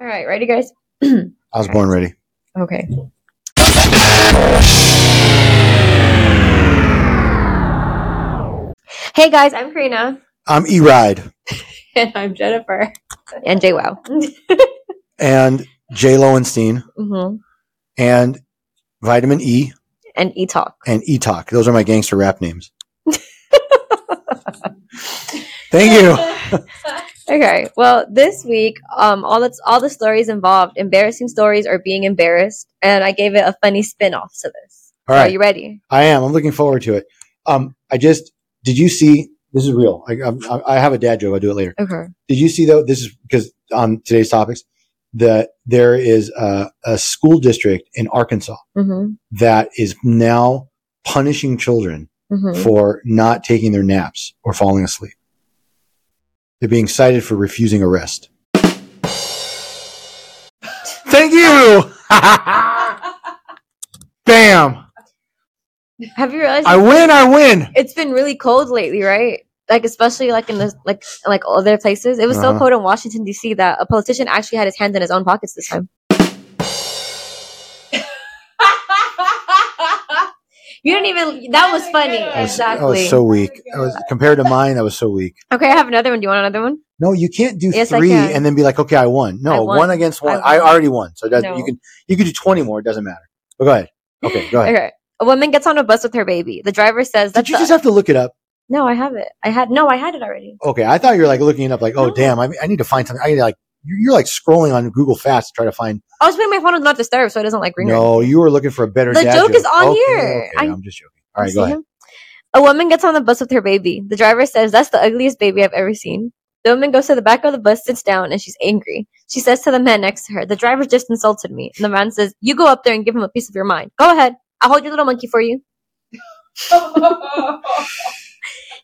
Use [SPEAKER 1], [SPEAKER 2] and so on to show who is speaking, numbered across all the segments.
[SPEAKER 1] All right, ready, guys?
[SPEAKER 2] I was born ready.
[SPEAKER 1] Okay. Hey guys, I'm Karina.
[SPEAKER 2] I'm E Ride
[SPEAKER 1] And I'm Jennifer. And Jay Wow.
[SPEAKER 2] and Jay Lowenstein
[SPEAKER 1] hmm
[SPEAKER 2] and Vitamin E
[SPEAKER 1] And E Talk.
[SPEAKER 2] and E Talk. Those are my gangster rap names. Thank you.
[SPEAKER 1] Okay. Well, this week, um, all that's all the stories involved embarrassing stories or being embarrassed, and I gave it a funny spin-off to this.
[SPEAKER 2] All
[SPEAKER 1] Are you ready?
[SPEAKER 2] I am. I'm looking forward to it. Um, I just did you see? This is real. I, I, I have a dad joke. I'll do it later.
[SPEAKER 1] Okay.
[SPEAKER 2] Did you see though? This is because on today's topics, that there is a, a school district in Arkansas
[SPEAKER 1] Mm-hmm.
[SPEAKER 2] that is now punishing children
[SPEAKER 1] Mm-hmm.
[SPEAKER 2] for not taking their naps or falling asleep. They're being cited for refusing arrest. Thank you. Bam!
[SPEAKER 1] Have you realized
[SPEAKER 2] I win. I win.
[SPEAKER 1] it's been really cold lately, right? Like especially like in the like like other places. It was so
[SPEAKER 2] Uh-huh.
[SPEAKER 1] cold in Washington D.C. that a politician actually had his hands in his own pockets this time. You didn't even. That was funny.
[SPEAKER 2] That was,
[SPEAKER 1] Exactly.
[SPEAKER 2] that was so weak. That was compared to mine. I was so weak.
[SPEAKER 1] okay, I have another one. Do you want another one?
[SPEAKER 2] No, you can't do
[SPEAKER 1] Yes,
[SPEAKER 2] three and then be like, okay, I won. No,
[SPEAKER 1] I won.
[SPEAKER 2] one against one.
[SPEAKER 1] I
[SPEAKER 2] I, already won. So
[SPEAKER 1] No.
[SPEAKER 2] you can you can do twenty more. It doesn't matter. But go ahead. Okay, go ahead.
[SPEAKER 1] Okay. A woman gets on a bus with her baby. The driver says,
[SPEAKER 2] Did you just have to look it up?
[SPEAKER 1] no, I have it. I had no, I had it already."
[SPEAKER 2] Okay, I thought you were like looking it up, like, oh
[SPEAKER 1] No.
[SPEAKER 2] damn, I, I need to find something. I need to like you're you're, like scrolling on Google Fast to try to find.
[SPEAKER 1] I was putting my phone on not disturb, so it doesn't like ring.
[SPEAKER 2] No, you were looking for a better.
[SPEAKER 1] The
[SPEAKER 2] dad
[SPEAKER 1] joke is on
[SPEAKER 2] Okay,
[SPEAKER 1] here.
[SPEAKER 2] Okay,
[SPEAKER 1] I-
[SPEAKER 2] I'm just joking. All right, go ahead.
[SPEAKER 1] him? A woman gets on the bus with her baby. The driver says, That's the ugliest baby I've ever seen. The woman goes to the back of the bus, sits down, and she's angry. She says to the man next to her, The driver just insulted me. And the man says, You go up there and give him a piece of your mind. Go ahead. I'll hold your little monkey for you.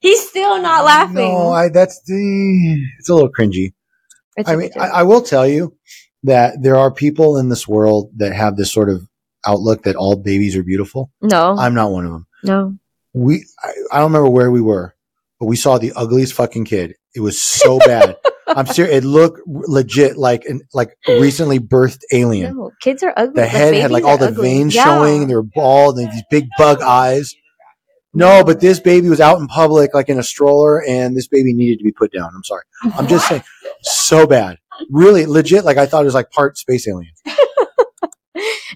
[SPEAKER 1] He's still not laughing.
[SPEAKER 2] No, I that's the. It's a little cringy.
[SPEAKER 1] It's
[SPEAKER 2] I mean, I. I will tell you that there are people in this world that have this sort of outlook that all babies are beautiful.
[SPEAKER 1] no,
[SPEAKER 2] I'm not one of them.
[SPEAKER 1] no.
[SPEAKER 2] We, I, I don't remember where we were, but we saw the ugliest fucking kid. It was so bad. I'm serious. It looked legit like an like recently birthed alien.
[SPEAKER 1] No, kids are ugly.
[SPEAKER 2] The head had like all the
[SPEAKER 1] ugly.
[SPEAKER 2] veins
[SPEAKER 1] Yeah.
[SPEAKER 2] showing. They were bald and these big bug eyes. No, but this baby was out in public, like in a stroller, and this baby needed to be put down. I'm sorry. I'm just saying, so bad. Really, legit. Like I thought it was like part space alien.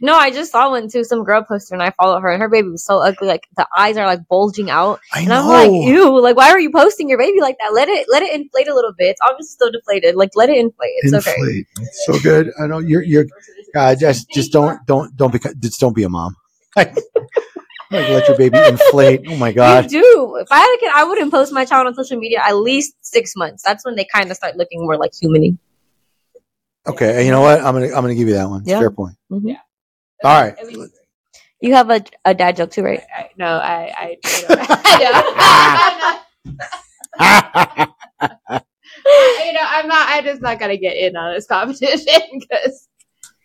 [SPEAKER 1] No, I just saw one too. Some girl posted, and I followed her, and her baby was so ugly. Like the eyes are like bulging out,
[SPEAKER 2] I
[SPEAKER 1] and
[SPEAKER 2] know.
[SPEAKER 1] I'm like, ew. Like, why are you posting your baby like that? Let it, let it inflate a little bit. It's obviously still deflated. Like, let it inflate. It's okay.
[SPEAKER 2] Inflate. It's so good. I know you're. You're. God, just just don't don't don't be just don't be a mom. like let your baby inflate. Oh my god.
[SPEAKER 1] You do. If I had a kid, I wouldn't post my child on social media at least six months. That's when they kind of start looking more like human
[SPEAKER 2] Okay, you know what? I'm gonna I'm gonna give you that one.
[SPEAKER 1] Yeah.
[SPEAKER 2] Fair point.
[SPEAKER 1] hmm
[SPEAKER 2] All right.
[SPEAKER 3] At least-
[SPEAKER 1] You have a, a dad joke too, right?
[SPEAKER 3] I, no, I, I, I don't. you know, I'm not. I'm just not gonna get in on this competition because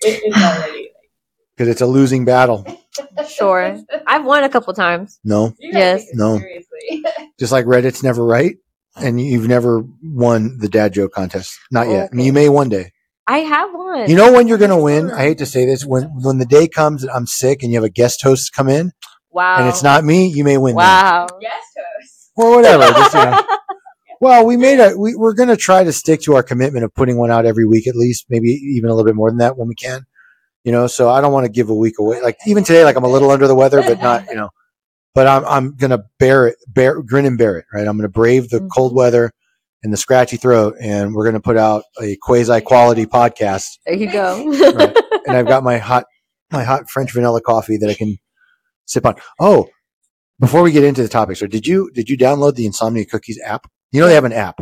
[SPEAKER 3] it, it's already.
[SPEAKER 2] Because it's a losing battle.
[SPEAKER 1] Sure. I've won a couple times.
[SPEAKER 2] No,
[SPEAKER 1] Yes.
[SPEAKER 2] No.
[SPEAKER 3] Seriously.
[SPEAKER 2] just like Reddit's never right, and you've never won the dad joke contest. Not yet. I mean, you may one day.
[SPEAKER 1] I have won.
[SPEAKER 2] You know when you're gonna win? I hate to say this. When when the day comes that I'm sick and you have a guest host come in
[SPEAKER 1] wow.
[SPEAKER 2] and it's not me, you may win. then.
[SPEAKER 1] Wow.
[SPEAKER 3] Guest host.
[SPEAKER 2] Or whatever. just, you know. Well, we made a. We, we're going to try to stick to our commitment of putting one out every week at least, maybe even a little bit more than that when we can. You know, so I don't want to give a week away. Like even today, like I'm a little under the weather, but not. You know, but I'm I'm going to bear it, bear grin and bear it. Right, I'm going to brave the
[SPEAKER 1] Mhm.
[SPEAKER 2] cold weather and the scratchy throat, and we're going to put out a quasi quality podcast.
[SPEAKER 1] There you go.
[SPEAKER 2] Right. And I've got my hot my hot French vanilla coffee that I can sip on. Oh, before we get into the topic, so did you did you download the Insomnia Cookies app? You know they have an app.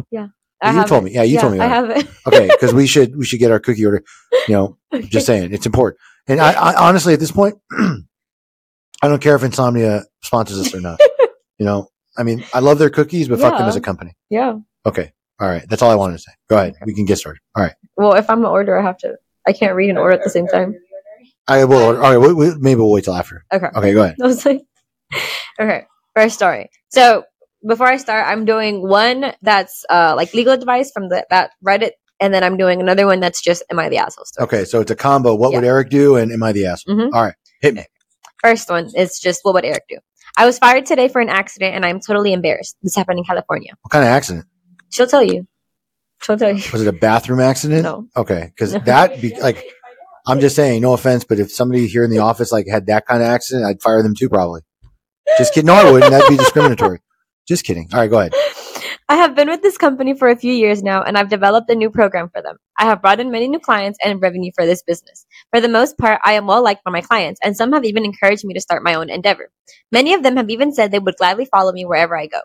[SPEAKER 1] Oh, I
[SPEAKER 2] you told
[SPEAKER 1] it.
[SPEAKER 2] me. Yeah, you told me
[SPEAKER 1] I
[SPEAKER 2] about
[SPEAKER 1] have it.
[SPEAKER 2] Okay, because we should we should get our cookie order. You know, just saying, it's important. And I, I honestly, at this point, I don't care if Insomnia sponsors us or not. You know, I mean, I love their cookies, but fuck them as a company.
[SPEAKER 1] yeah.
[SPEAKER 2] Okay, all right, that's all I wanted to say. Go ahead, we can get started. All right,
[SPEAKER 1] Well, if I'm an order, I have to. I can't read and order at the same time.
[SPEAKER 2] I will. Order. All right, we, we, maybe we'll wait till after.
[SPEAKER 1] Okay.
[SPEAKER 2] Okay, go ahead.
[SPEAKER 1] I was like, okay, first story. So before I start, I'm doing one that's uh like legal advice from the that Reddit and then I'm doing another one that's just Am I the Asshole story.
[SPEAKER 2] Okay, so it's a combo. What would Eric do? And am I the asshole?
[SPEAKER 1] Mhm.
[SPEAKER 2] All right, hit me.
[SPEAKER 1] First one is just What would Eric do? I was fired today for an accident and I'm totally embarrassed. This happened in California.
[SPEAKER 2] What kind of accident?
[SPEAKER 1] She'll tell you. She'll tell you.
[SPEAKER 2] Was it a bathroom accident?
[SPEAKER 1] No.
[SPEAKER 2] Okay, because
[SPEAKER 1] No.
[SPEAKER 2] that be like, I'm just saying, no offense, but if somebody here in the office like had that kind of accident, I'd fire them too, probably. Just kidding. No, I wouldn't. That'd be discriminatory. Just kidding. All right, go ahead.
[SPEAKER 1] I have been with this company for a few years now and I've developed a new program for them. I have brought in many new clients and revenue for this business. For the most part, I am well liked by my clients and some have even encouraged me to start my own endeavor. Many of them have even said they would gladly follow me wherever I go.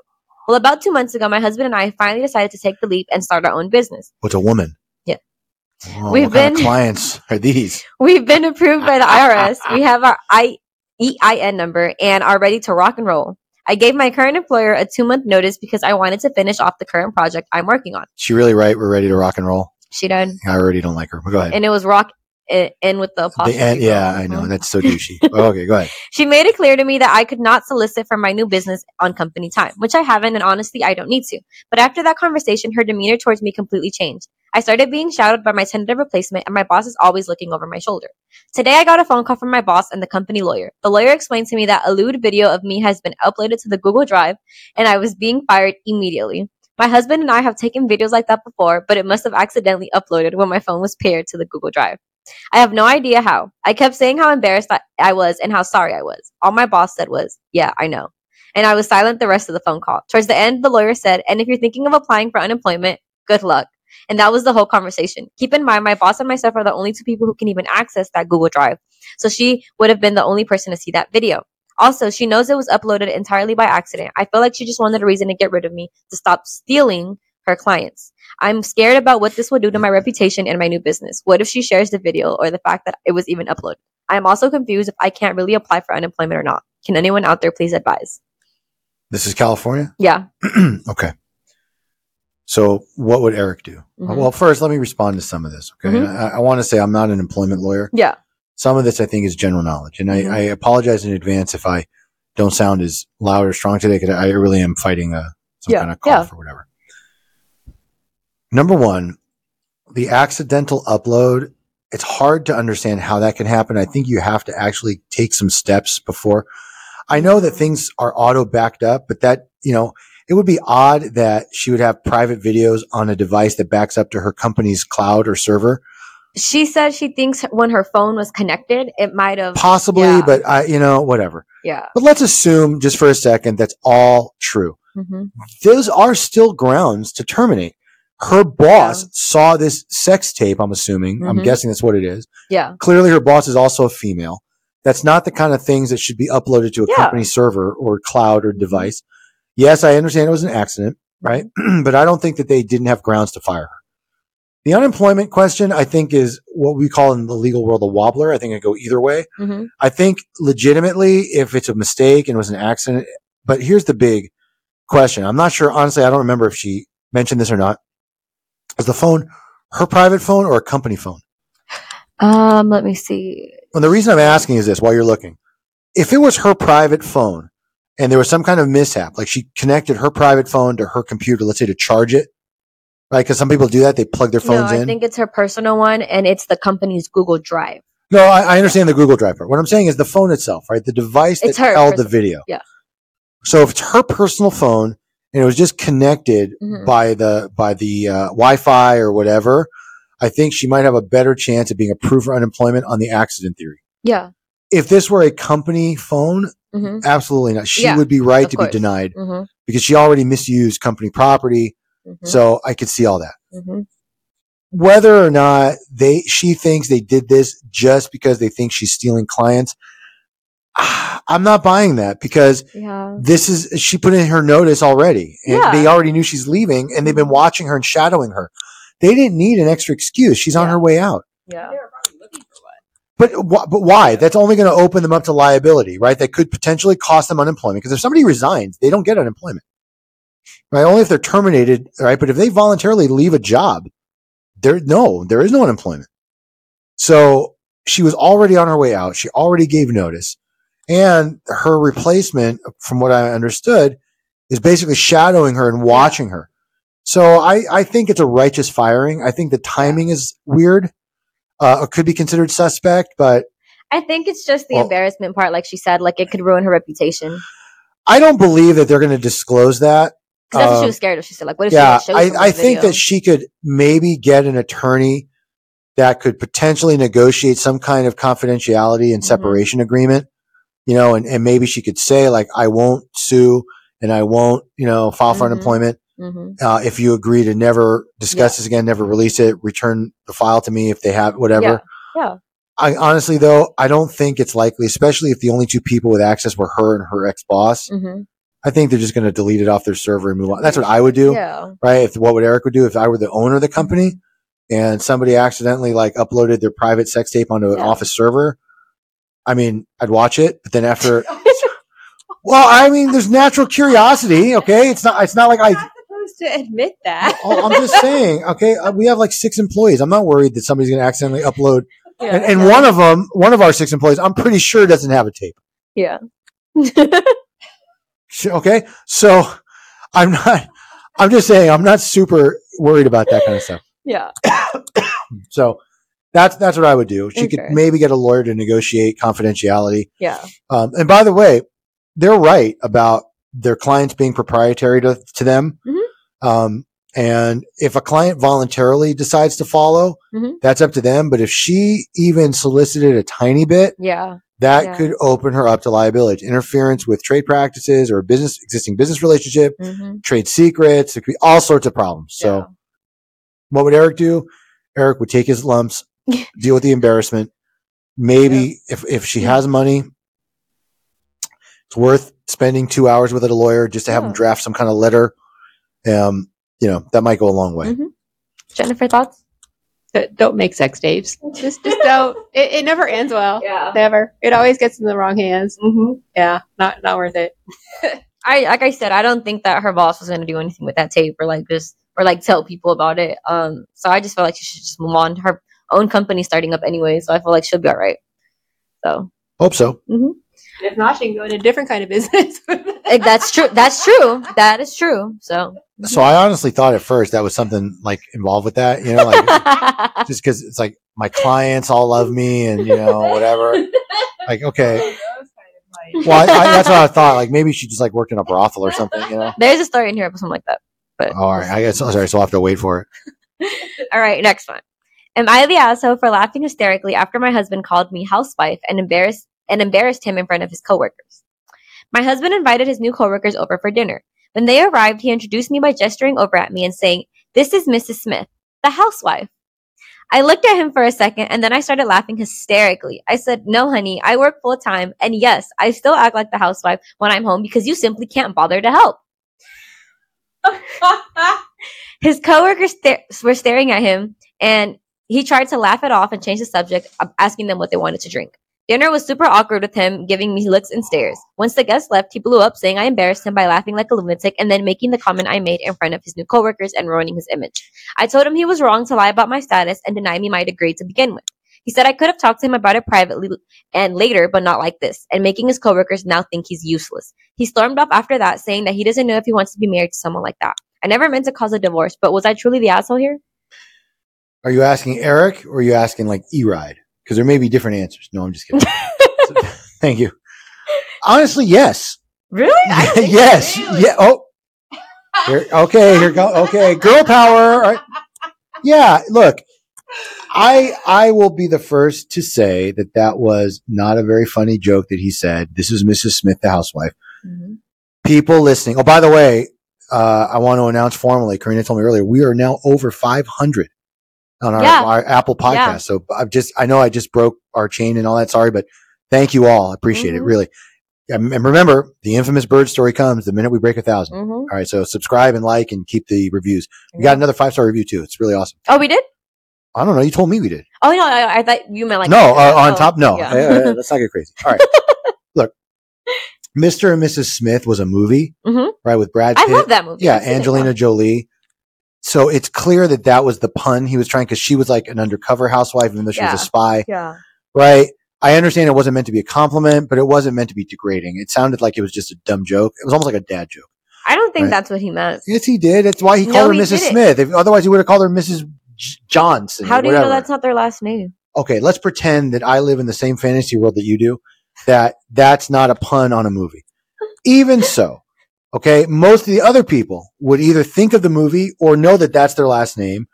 [SPEAKER 1] Well, about two months ago, my husband and I finally decided to take the leap and start our own business.
[SPEAKER 2] What's a woman?
[SPEAKER 1] Yeah.
[SPEAKER 2] Oh,
[SPEAKER 1] We've
[SPEAKER 2] what kind of
[SPEAKER 1] been-
[SPEAKER 2] clients are these?
[SPEAKER 1] We've been approved by the IRS. We have our I- EIN number and are ready to rock and roll. I gave my current employer a two month notice because I wanted to finish off the current project I'm working on.
[SPEAKER 2] She really right? We're ready to rock and roll.
[SPEAKER 1] She done,
[SPEAKER 2] I already don't like her. But go ahead.
[SPEAKER 1] and it was rock in with the
[SPEAKER 2] The end, yeah. I know.
[SPEAKER 1] Mhm.
[SPEAKER 2] That's so douchey. Oh, okay, go ahead.
[SPEAKER 1] She made it clear to me that I could not solicit for my new business on company time, which I haven't, and honestly, I don't need to. But after that conversation, her demeanor towards me completely changed. I started being shadowed by my tentative replacement, and my boss is always looking over my shoulder. Today, I got a phone call from my boss and the company lawyer. The lawyer explained to me that a lewd video of me has been uploaded to the Google Drive, and I was being fired immediately. My husband and I have taken videos like that before, but it must have accidentally uploaded when my phone was paired to the Google Drive. I have no idea how. I kept saying how embarrassed I- was and how sorry I was. All my boss said was, Yeah, I know. And I was silent the rest of the phone call. Towards the end, the lawyer said, And if you're thinking of applying for unemployment, good luck. And that was the whole conversation. Keep in mind, my boss and myself are the only two people who can even access that Google Drive. So she would have been the only person to see that video. Also, she knows it was uploaded entirely by accident. I feel like she just wanted a reason to get rid of me, to stop stealing her clients. I'm scared about what this will do to my reputation and my new business. What if she shares the video or the fact that it was even uploaded? I'm also confused if I can't really apply for unemployment or not. Can anyone out there please advise?
[SPEAKER 2] This is California?
[SPEAKER 1] Yeah.
[SPEAKER 2] okay. So, what would Eric do?
[SPEAKER 1] Mhm.
[SPEAKER 2] Well, first, let me respond to some of this. Okay.
[SPEAKER 1] Mhm.
[SPEAKER 2] I, I want to say I'm not an employment lawyer.
[SPEAKER 1] Yeah.
[SPEAKER 2] Some of this, I think, is general knowledge. And
[SPEAKER 1] Mhm.
[SPEAKER 2] I, I apologize in advance if I don't sound as loud or strong today because I really am fighting a, some
[SPEAKER 1] Yeah,
[SPEAKER 2] kind of cough or whatever. Number one, the accidental upload, it's hard to understand how that can happen. I think you have to actually take some steps before. I know that things are auto backed up, but that, you know, it would be odd that she would have private videos on a device that backs up to her company's cloud or server.
[SPEAKER 1] She said she thinks when her phone was connected, it might have.
[SPEAKER 2] Possibly,
[SPEAKER 1] Yeah.
[SPEAKER 2] but I, you know, whatever.
[SPEAKER 1] Yeah.
[SPEAKER 2] But let's assume just for a second that's all true.
[SPEAKER 1] hmm
[SPEAKER 2] Those are still grounds to terminate. Her boss
[SPEAKER 1] Yeah.
[SPEAKER 2] saw this sex tape, I'm assuming. I'm
[SPEAKER 1] Mhm.
[SPEAKER 2] guessing that's what it is.
[SPEAKER 1] Yeah.
[SPEAKER 2] Clearly, her boss is also a female. That's not the kind of things that should be uploaded to a
[SPEAKER 1] Yeah. Mm-hmm.
[SPEAKER 2] company server or cloud or device. Yes, I understand it was an accident, right? but I don't think that they didn't have grounds to fire her. The unemployment question, I think, is what we call in the legal world a wobbler. I think it go either way.
[SPEAKER 1] hmm
[SPEAKER 2] I think legitimately, if it's a mistake and it was an accident, but here's the big question. I'm not sure, honestly, I don't remember if she mentioned this or not. Is the phone her private phone or a company phone?
[SPEAKER 1] Um, let me see.
[SPEAKER 2] And the reason I'm asking is this while you're looking. If it was her private phone and there was some kind of mishap, like she connected her private phone to her computer, let's say to charge it, right? Because some people do that. They plug their
[SPEAKER 1] No,
[SPEAKER 2] phones
[SPEAKER 1] I
[SPEAKER 2] in.
[SPEAKER 1] I think it's her personal one, and it's the company's Google Drive.
[SPEAKER 2] No, I, I understand the Google Drive part. What I'm saying is the phone itself, right? The device that
[SPEAKER 1] It's
[SPEAKER 2] held the video.
[SPEAKER 1] yeah.
[SPEAKER 2] So if it's her personal phone and it was just connected
[SPEAKER 1] Mhm.
[SPEAKER 2] by the by the uh, Wi-Fi or whatever, I think she might have a better chance of being approved for unemployment on the accident theory.
[SPEAKER 1] Yeah.
[SPEAKER 2] If this were a company phone,
[SPEAKER 1] hmm
[SPEAKER 2] absolutely not. She
[SPEAKER 1] Yeah,
[SPEAKER 2] would be right to
[SPEAKER 1] course.
[SPEAKER 2] be denied
[SPEAKER 1] hmm
[SPEAKER 2] because she already misused company property.
[SPEAKER 1] hmm
[SPEAKER 2] So I could see all that.
[SPEAKER 1] hmm
[SPEAKER 2] whether or not they she thinks they did this just because they think she's stealing clients i'm not buying that because
[SPEAKER 1] Yeah.
[SPEAKER 2] this is she put in her notice already and
[SPEAKER 1] Yeah.
[SPEAKER 2] they already knew she's leaving and they've been watching her and shadowing her they didn't need an extra excuse she's on her way out
[SPEAKER 1] Yeah.
[SPEAKER 3] They were probably looking for what?
[SPEAKER 2] But wh- but why? That's only going to open them up to liability right? That could potentially cost them unemployment. Because if somebody resigns they don't get unemployment. Right? Only if they're terminated right? But if they voluntarily leave a job there no there is no unemployment. So she was already on her way out. She already gave notice. And her replacement from what i understood is basically shadowing her and watching her. So I, I think it's a righteous firing. I think the timing is weird. Uh, could be considered suspect, but
[SPEAKER 1] I think it's just the
[SPEAKER 2] Well-
[SPEAKER 1] embarrassment part, like she said, like it could ruin her reputation.
[SPEAKER 2] I don't believe that they're going to disclose that.
[SPEAKER 1] Because that's what
[SPEAKER 2] Um,
[SPEAKER 1] she was scared of. She said, like, what if
[SPEAKER 2] yeah,
[SPEAKER 1] she
[SPEAKER 2] I, I think that she could maybe get an attorney that could potentially negotiate some kind of confidentiality and
[SPEAKER 1] Mhm.
[SPEAKER 2] separation agreement, you know, and, and maybe she could say like, I won't sue and I won't, you know, file for
[SPEAKER 1] Mhm.
[SPEAKER 2] unemployment.
[SPEAKER 1] Hmm
[SPEAKER 2] Uh, if you agree to never discuss
[SPEAKER 1] Yeah.
[SPEAKER 2] this again, never release it, return the file to me if they have whatever.
[SPEAKER 1] Yeah, yeah.
[SPEAKER 2] I honestly though, I don't think it's likely, especially if the only two people with access were her and her ex boss.
[SPEAKER 1] hmm
[SPEAKER 2] I think they're just going to delete it off their server and move on. That's what I would do
[SPEAKER 1] Yeah.
[SPEAKER 2] right? If what would Eric would do if I were the owner of the company and somebody accidentally like uploaded their private sex tape onto an
[SPEAKER 1] Yeah.
[SPEAKER 2] office server, I mean, I'd watch it, but then after, well, I mean, there's natural curiosity. Okay, it's not, it's not like I.
[SPEAKER 3] supposed to admit that.
[SPEAKER 2] I'm just saying. Okay, uh, we have like six employees. I'm not worried that somebody's going to accidentally upload,
[SPEAKER 1] Yeah.
[SPEAKER 2] and, and one of them, one of our six employees, I'm pretty sure doesn't have a tape.
[SPEAKER 1] yeah.
[SPEAKER 2] Okay, so I'm not. I'm just saying I'm not super worried about that kind of stuff.
[SPEAKER 1] yeah.
[SPEAKER 2] So that's that's what I would do. She could maybe get a lawyer to negotiate confidentiality.
[SPEAKER 1] Yeah.
[SPEAKER 2] Um, and by the way, they're right about their clients being proprietary to, to them.
[SPEAKER 1] Mhm.
[SPEAKER 2] Um, and if a client voluntarily decides to follow,
[SPEAKER 1] Mhm.
[SPEAKER 2] that's up to them. But if she even solicited a tiny bit,
[SPEAKER 1] Yeah.
[SPEAKER 2] that
[SPEAKER 1] Yeah.
[SPEAKER 2] could open her up to liability, interference with trade practices or business existing business relationship,
[SPEAKER 1] hmm
[SPEAKER 2] trade secrets. It could be all sorts of problems. So what would Eric do? Eric would take his lumps, deal with the embarrassment. Maybe if, if she
[SPEAKER 1] Yeah.
[SPEAKER 2] has money, it's worth spending two hours with a lawyer just to have him draft some kind of letter. Um, you know, that might go a long way.
[SPEAKER 1] Mhm. Jennifer, thoughts?
[SPEAKER 3] Don't make sex tapes. Just, just don't. It, it never ends well.
[SPEAKER 1] Yeah.
[SPEAKER 3] Never. It always gets in the wrong hands.
[SPEAKER 1] hmm
[SPEAKER 3] Yeah, not not worth it.
[SPEAKER 1] I like I said, I don't think that her boss was going to do anything with that tape or like just or like tell people about it. Um, so I just felt like she should just move on. To her own company starting up anyway, so I feel like she'll be all right. So
[SPEAKER 2] Hope so.
[SPEAKER 3] If not, she can go into a different kind of business.
[SPEAKER 1] that's true. That's true. That is true. So
[SPEAKER 2] So I honestly thought at first that was something like involved with that, you know, like just because it's like my clients all love me and you know whatever. Like okay, well I, I, that's what I thought. Like maybe she just like worked in a brothel or something, you know.
[SPEAKER 1] there's a story in here about something like that. But
[SPEAKER 2] All right, I guess sorry, so I'll have to wait for it.
[SPEAKER 1] All right, next one. Am I the asshole for laughing hysterically after my husband called me housewife and embarrassed and embarrassed him in front of his coworkers? My husband invited his new coworkers over for dinner. When they arrived, he introduced me by gesturing over at me and saying, "This is Mrs. Smith, the housewife." I looked at him for a second and then I started laughing hysterically. I said, No, honey, I work full time. And yes, I still act like the housewife when I'm home because you simply can't bother to help. His coworkers sta- were staring at him, and he tried to laugh it off and change the subject, uh, asking them what they wanted to drink. Dinner was super awkward with him, giving me looks and stares. Once the guests left, he blew up, saying I embarrassed him by laughing like a lunatic and then making the comment I made in front of his new coworkers and ruining his image. I told him he was wrong to lie about my status and deny me my degree to begin with. He said I could have talked to him about it privately and later, but not like this, and making his coworkers now think he's useless. He stormed off after that, saying that he doesn't know if he wants to be married to someone like that. I never meant to cause a divorce, but was I truly the asshole here?
[SPEAKER 2] Are you asking Eric or are you asking like E Ride? Because there may be different answers. No, I'm just kidding. So, thank you. Honestly, yes.
[SPEAKER 1] Really?
[SPEAKER 2] Yes.
[SPEAKER 1] really.
[SPEAKER 2] Yeah. Oh. Here, okay. Here go. Okay. Girl power. Right. Yeah. Look, I I will be the first to say that that was not a very funny joke that he said. This is Mrs. Smith, the housewife.
[SPEAKER 1] Mhm.
[SPEAKER 2] People listening. Oh, by the way, uh, I want to announce formally. Karina told me earlier we are now over 500 on our,
[SPEAKER 1] Yeah.
[SPEAKER 2] our Apple podcast.
[SPEAKER 1] Yeah.
[SPEAKER 2] So I've just I know I just broke our chain and all that. Sorry, but thank you all. I appreciate it
[SPEAKER 1] Mhm.
[SPEAKER 2] really. And remember, the infamous bird story comes the minute we break a 1000
[SPEAKER 1] Mhm.
[SPEAKER 2] All right, so subscribe and like and keep the reviews. We got another five star review too. It's really awesome.
[SPEAKER 1] Oh, we did?
[SPEAKER 2] I don't know. You told me we did.
[SPEAKER 1] Oh no, I, I thought you meant like
[SPEAKER 2] no, uh, on
[SPEAKER 1] Oh,
[SPEAKER 2] top, no.
[SPEAKER 1] yeah.
[SPEAKER 2] Let's not get crazy. All right. Look, Mr. and Mrs. Smith was a movie,
[SPEAKER 1] Mhm.
[SPEAKER 2] right, with Brad
[SPEAKER 1] I love that movie.
[SPEAKER 2] Yeah,
[SPEAKER 1] it.
[SPEAKER 2] Angelina Jolie. So it's clear that that was the pun he was trying because she was like an undercover housewife, even though she
[SPEAKER 1] Yeah.
[SPEAKER 2] was a spy,
[SPEAKER 1] Yeah.
[SPEAKER 2] right? I understand it wasn't meant to be a compliment, but it wasn't meant to be degrading. It sounded like it was just a dumb joke. It was almost like a dad joke.
[SPEAKER 1] I don't think
[SPEAKER 2] Right.
[SPEAKER 1] that's what he meant.
[SPEAKER 2] Yes, he did. That's why he
[SPEAKER 1] No,
[SPEAKER 2] called her
[SPEAKER 1] he
[SPEAKER 2] Mrs.
[SPEAKER 1] didn't.
[SPEAKER 2] Smith. If, otherwise, he would have called her Mrs. J- Johnson.
[SPEAKER 1] How do you know that's not their last name?
[SPEAKER 2] okay, let's pretend that I live in the same fantasy world that you do, that that's not a pun on a movie. Even so, okay, most of the other people would either think of the movie or know that that's their last name,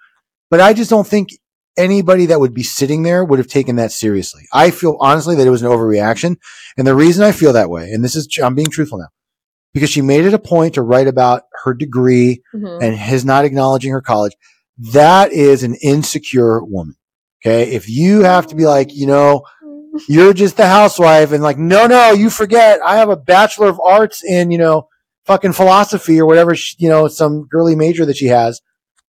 [SPEAKER 2] but I just don't think anybody that would be sitting there would have taken that seriously. I feel honestly that it was an overreaction. And the reason I feel that way, and this is, I'm being truthful now, because she made it a point to write about her degree
[SPEAKER 1] Mhm.
[SPEAKER 2] and his not acknowledging her college, that is an insecure woman. Okay. If you have to be like, you know, you're just the housewife and like, no, no, you forget I have a bachelor of arts in, you know, fucking philosophy or whatever, she, you know, some girly major that she has.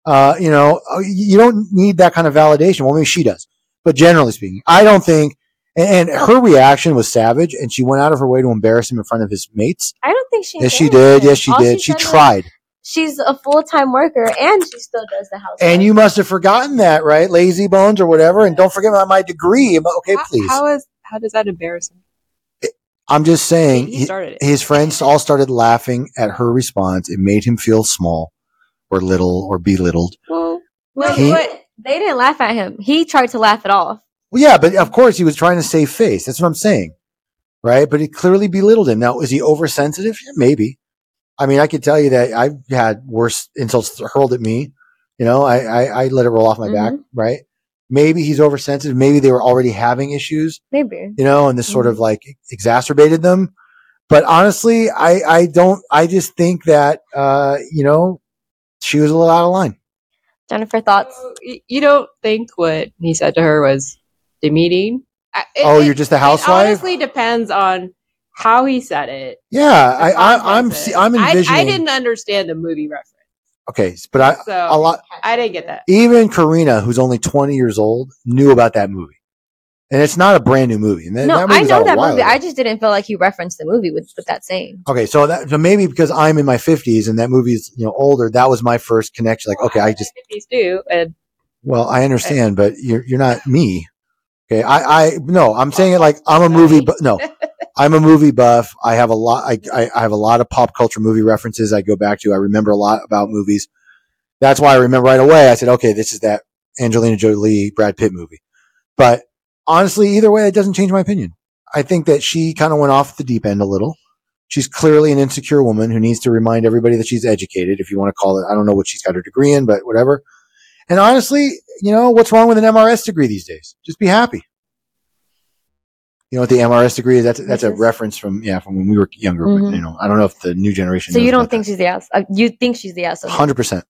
[SPEAKER 2] Uh, you know, uh, you don't need that kind of validation. Well, maybe she does, but generally speaking, I don't think, and, and her reaction was savage and she went out of her way to embarrass him in front of his mates.
[SPEAKER 1] I don't think she.
[SPEAKER 2] Yes, she did. Yes, she
[SPEAKER 1] All
[SPEAKER 2] did. She
[SPEAKER 1] said was,
[SPEAKER 2] tried.
[SPEAKER 1] She's a full time worker and she still does the house.
[SPEAKER 2] And you must have forgotten that, right? Lazy bones or whatever. And don't forget about my degree. Okay,
[SPEAKER 3] How-
[SPEAKER 2] please.
[SPEAKER 3] How is how does that embarrass him?
[SPEAKER 2] I'm just saying,
[SPEAKER 3] he
[SPEAKER 2] hi-
[SPEAKER 3] started it.
[SPEAKER 2] his friends all started laughing at her response. It made him feel small or little or belittled.
[SPEAKER 3] well,
[SPEAKER 1] No,
[SPEAKER 2] He-
[SPEAKER 1] but they didn't laugh at him. He tried to laugh it off.
[SPEAKER 2] Well, yeah, but of course he was trying to save face. That's what I'm saying. Right. But it clearly belittled him. Now, is he oversensitive? Yeah, maybe. I mean, I could tell you that I've had worse insults hurled at me. You know, I, I, I let it roll off my back. Mm-hmm. Right. Maybe he's oversensitive. Maybe they were already having issues.
[SPEAKER 1] Maybe.
[SPEAKER 2] you know, and this sort of like exacerbated them. But honestly, I, I don't, I just think that, uh, you know, she was a little out of line.
[SPEAKER 1] Jennifer, thoughts?
[SPEAKER 3] so you don't think what he said to her was demeaning? I- it-
[SPEAKER 2] oh,
[SPEAKER 3] it-
[SPEAKER 2] you're just a housewife.
[SPEAKER 3] It
[SPEAKER 2] housewife?
[SPEAKER 3] honestly depends on how he said it.
[SPEAKER 2] yeah, I,
[SPEAKER 3] the
[SPEAKER 2] I, I'm, I'm
[SPEAKER 3] I-
[SPEAKER 2] envisioning.
[SPEAKER 3] I, didn't understand the movie reference,
[SPEAKER 2] okay, but I,
[SPEAKER 3] so
[SPEAKER 2] a lot,
[SPEAKER 3] I didn't get that.
[SPEAKER 2] even Karina, who's only 20 years old, knew about that movie. And it's not a brand new movie. And that,
[SPEAKER 1] No,
[SPEAKER 2] that
[SPEAKER 1] I know that movie.
[SPEAKER 2] ago.
[SPEAKER 1] I just didn't feel like he referenced the movie with, with that saying.
[SPEAKER 2] Okay, so that so maybe because I'm in my 50s and that movie's you know older, that was my first connection. Like, okay, I just
[SPEAKER 3] fifties too, and
[SPEAKER 2] Well, I understand, but you're you're not me. Okay, I I no, I'm saying it like I'm a movie, but no, I'm a movie buff. I have a lot. I, I have a lot of pop culture movie references. I go back to. I remember a lot about movies. That's why I remember right away. I said, okay, this is that Angelina Jolie Brad Pitt movie. But honestly, either way, it doesn't change my opinion. I think that she kind of went off the deep end a little. She's clearly an insecure woman who needs to remind everybody that she's educated, if you want to call it. I don't know what she's got her degree in, but whatever. And honestly, you know, what's wrong with an MRS degree these days? Just be happy. You know what the MRS degree is? That's that's a reference from yeah from when we were younger. But,
[SPEAKER 1] Mhm.
[SPEAKER 2] you know, I don't know if the new generation.
[SPEAKER 1] So you don't think she's the ass? Uh, you think she's the asshole?
[SPEAKER 2] hundred percent?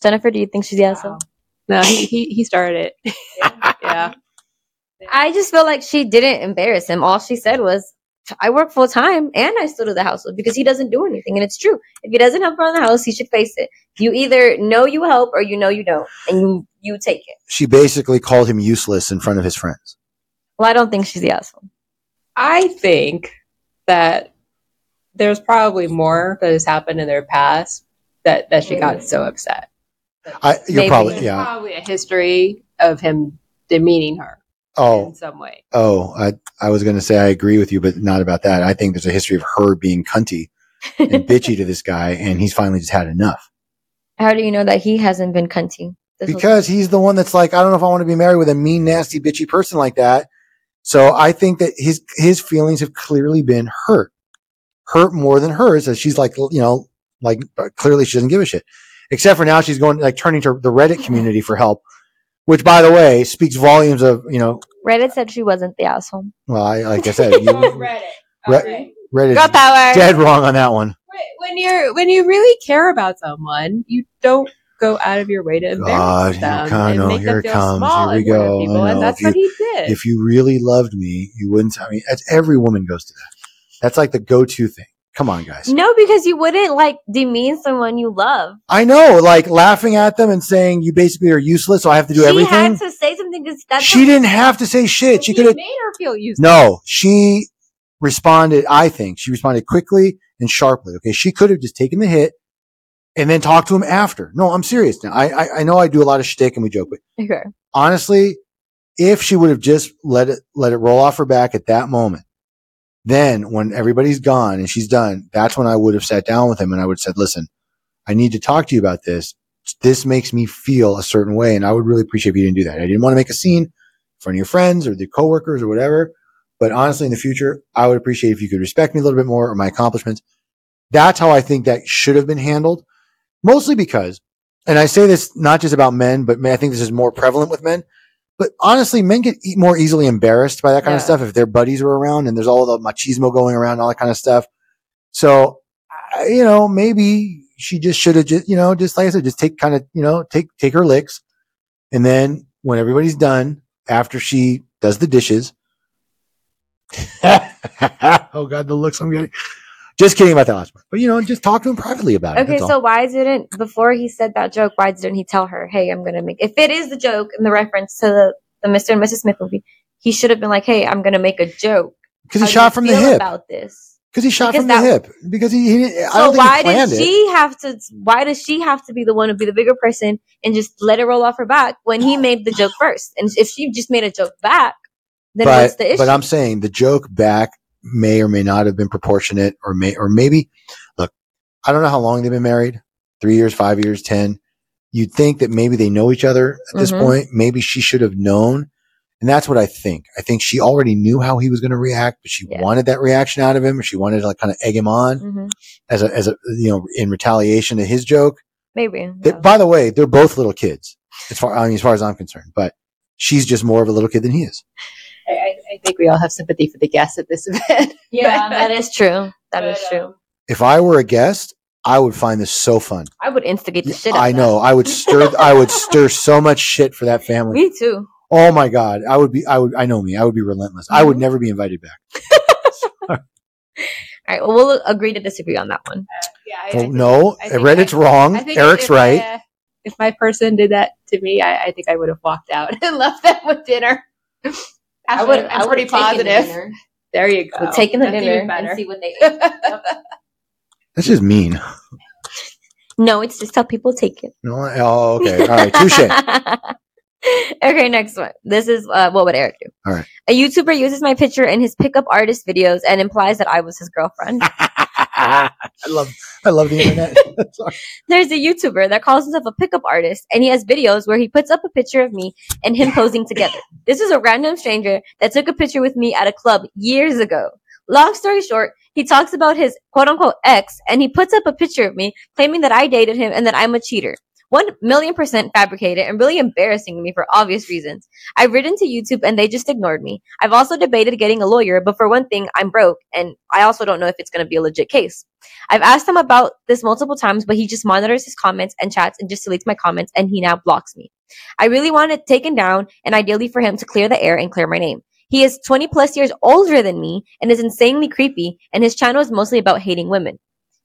[SPEAKER 1] Jennifer, do you think she's the asshole?
[SPEAKER 3] no, he he, he started it. yeah,
[SPEAKER 1] I just feel like she didn't embarrass him. All she said was, I work full time and I still do the household because he doesn't do anything. And it's true. If he doesn't help around the house, he should face it. You either know you help or you know you don't. And you, you take it.
[SPEAKER 2] She basically called him useless in front of his friends.
[SPEAKER 1] Well, I don't think she's the asshole.
[SPEAKER 3] I think that there's probably more that has happened in their past that that she got so upset.
[SPEAKER 2] I, you're
[SPEAKER 1] Maybe.
[SPEAKER 2] probably yeah.
[SPEAKER 3] probably a history of him demeaning her
[SPEAKER 2] Oh
[SPEAKER 3] in some way.
[SPEAKER 2] oh, I I was gonna say I agree with you, but not about that. I think there's a history of her being cunty and bitchy to this guy, and he's finally just had enough.
[SPEAKER 1] How do you know that he hasn't been cunty?
[SPEAKER 2] Because he's the one that's like, I don't know if I want to be married with a mean, nasty, bitchy person like that. So I think that his his feelings have clearly been hurt, hurt more than hers. As she's like, you know, like clearly she doesn't give a shit. Except for now, she's going like turning to the Reddit community for help, which, by the way, speaks volumes of you know.
[SPEAKER 1] Reddit said she wasn't the asshole.
[SPEAKER 2] Well, I like I said, you,
[SPEAKER 3] Reddit.
[SPEAKER 2] Re- Reddit
[SPEAKER 1] Girl power.
[SPEAKER 2] dead wrong on that one.
[SPEAKER 3] When you're when you really care about someone, you don't go out of your way to embarrass
[SPEAKER 2] God,
[SPEAKER 3] them
[SPEAKER 2] it comes.
[SPEAKER 3] and
[SPEAKER 2] No,
[SPEAKER 3] make
[SPEAKER 2] here
[SPEAKER 3] them
[SPEAKER 2] oh,
[SPEAKER 3] feel
[SPEAKER 2] comes.
[SPEAKER 3] small
[SPEAKER 2] Here we
[SPEAKER 3] in front of
[SPEAKER 2] go.
[SPEAKER 3] people, and that's
[SPEAKER 2] If
[SPEAKER 3] what he did.
[SPEAKER 2] If you really loved me, you wouldn't. I mean, that's every woman goes to that. That's like the go-to thing. Come on, guys.
[SPEAKER 1] No, because you wouldn't like demean someone you love.
[SPEAKER 2] I know, like laughing at them and saying you basically are useless, so I have to do
[SPEAKER 1] she
[SPEAKER 2] everything.
[SPEAKER 1] had to say something because that's
[SPEAKER 2] she didn't have to say shit. She could have.
[SPEAKER 3] made her feel useless.
[SPEAKER 2] No, she responded. I think she responded quickly and sharply. Okay, she could have just taken the hit and then talk to him after. No, I'm serious now. I I, I know I do a lot of shtick and we joke, but
[SPEAKER 1] Okay.
[SPEAKER 2] honestly, if she would have just let it let it roll off her back at that moment, then when everybody's gone and she's done, that's when I would have sat down with him and I would have said, "Listen, I need to talk to you about this. This makes me feel a certain way. And I would really appreciate if you didn't do that. I didn't want to make a scene in front of your friends or the coworkers or whatever. But honestly, in the future, I would appreciate if you could respect me a little bit more or my accomplishments. That's how I think that should have been handled. Mostly because, and I say this not just about men, but I think this is more prevalent with men. But honestly, men get more easily embarrassed by that kind of stuff if their buddies are around and there's all the machismo going around, and all that kind of stuff. So, you know, maybe she just should have just, you know, just like I said, just take kind of, you know, take, take her licks. And then when everybody's done, after she does the dishes, oh God, the looks I'm getting. Just kidding about the last. But, you know, just talk to him privately about it.
[SPEAKER 1] Okay,
[SPEAKER 2] That's all.
[SPEAKER 1] so why didn't before he said that joke? Why didn't he tell her, "Hey, I'm gonna make"? If it is the joke and the reference to the the Mr. and Mrs. Smith movie, he should have been like, "Hey, I'm gonna make a joke."
[SPEAKER 2] Because he shot from the hip.
[SPEAKER 1] about this.
[SPEAKER 2] Because he shot
[SPEAKER 1] Because
[SPEAKER 2] from the
[SPEAKER 1] that-
[SPEAKER 2] hip. Because he, he didn't, I
[SPEAKER 1] So
[SPEAKER 2] don't think
[SPEAKER 1] why
[SPEAKER 2] he planned
[SPEAKER 1] did
[SPEAKER 2] it.
[SPEAKER 1] she have to? Why does she have to be the one to be the bigger person and just let it roll off her back when he made the joke first? And if she just made a joke back, then
[SPEAKER 2] but,
[SPEAKER 1] what's the issue?
[SPEAKER 2] but I'm saying the joke back may or may not have been proportionate or may, or maybe, look, I don't know how long they've been married. Three years, five years, 10. You'd think that maybe they know each other at this
[SPEAKER 1] Mhm.
[SPEAKER 2] point. Maybe she should have known. And that's what I think. I think she already knew how he was going to react, but she
[SPEAKER 1] Yeah.
[SPEAKER 2] wanted that reaction out of him. She wanted to like kind of egg him on
[SPEAKER 1] Mhm.
[SPEAKER 2] as a, as a, you know, in retaliation to his joke.
[SPEAKER 1] maybe.
[SPEAKER 2] They- By the way, they're both little kids as far, I mean, as far as I'm concerned, but she's just more of a little kid than he is.
[SPEAKER 3] I, I, I think we all have sympathy for the guests at this event.
[SPEAKER 1] yeah, that is true. That is
[SPEAKER 3] But,
[SPEAKER 1] true.
[SPEAKER 3] um,
[SPEAKER 2] If I were a guest, I would find this so fun.
[SPEAKER 1] I would instigate the shit. out
[SPEAKER 2] I
[SPEAKER 1] of
[SPEAKER 2] know. I would stir. I would stir so much shit for that
[SPEAKER 1] that.
[SPEAKER 2] family.
[SPEAKER 1] Me too.
[SPEAKER 2] Oh my god. I would be. I would. I know me. I would be relentless. I would
[SPEAKER 1] Mhm.
[SPEAKER 2] never be invited back.
[SPEAKER 1] All right. Well, we'll agree to disagree on that one.
[SPEAKER 3] yeah, I, I
[SPEAKER 2] no,
[SPEAKER 3] I think
[SPEAKER 2] Reddit's
[SPEAKER 3] I-
[SPEAKER 2] wrong.
[SPEAKER 3] I
[SPEAKER 2] Eric's
[SPEAKER 3] if
[SPEAKER 2] right.
[SPEAKER 3] Uh, if my person did that to me, I, I think I would have walked out and left them with dinner.
[SPEAKER 1] I would.
[SPEAKER 3] I'm pretty positive. There you go.
[SPEAKER 1] Would taken the
[SPEAKER 3] That's
[SPEAKER 1] dinner and see what they ate.
[SPEAKER 2] That's just mean.
[SPEAKER 1] no, it's just how people take it.
[SPEAKER 2] No, oh, okay. All right. Touche.
[SPEAKER 1] okay, next one. This is uh, what would Eric do?
[SPEAKER 2] All right.
[SPEAKER 1] A YouTuber uses my picture in his pickup artist videos and implies that I was his girlfriend.
[SPEAKER 2] I love. I love the internet.
[SPEAKER 1] There's a YouTuber that calls himself a pickup artist, and he has videos where he puts up a picture of me and him posing together. This is a random stranger that took a picture with me at a club years ago. Long story short, he talks about his quote unquote ex, and he puts up a picture of me claiming that I dated him and that I'm a cheater. One million percent fabricated and really embarrassing to me for obvious reasons. I've written to YouTube and they just ignored me. I've also debated getting a lawyer, but for one thing, I'm broke and I also don't know if it's going to be a legit case. I've asked him about this multiple times, but he just monitors his comments and chats and just deletes my comments and he now blocks me. I really want it taken down and ideally for him to clear the air and clear my name. He is 20 plus years older than me and is insanely creepy and his channel is mostly about hating women.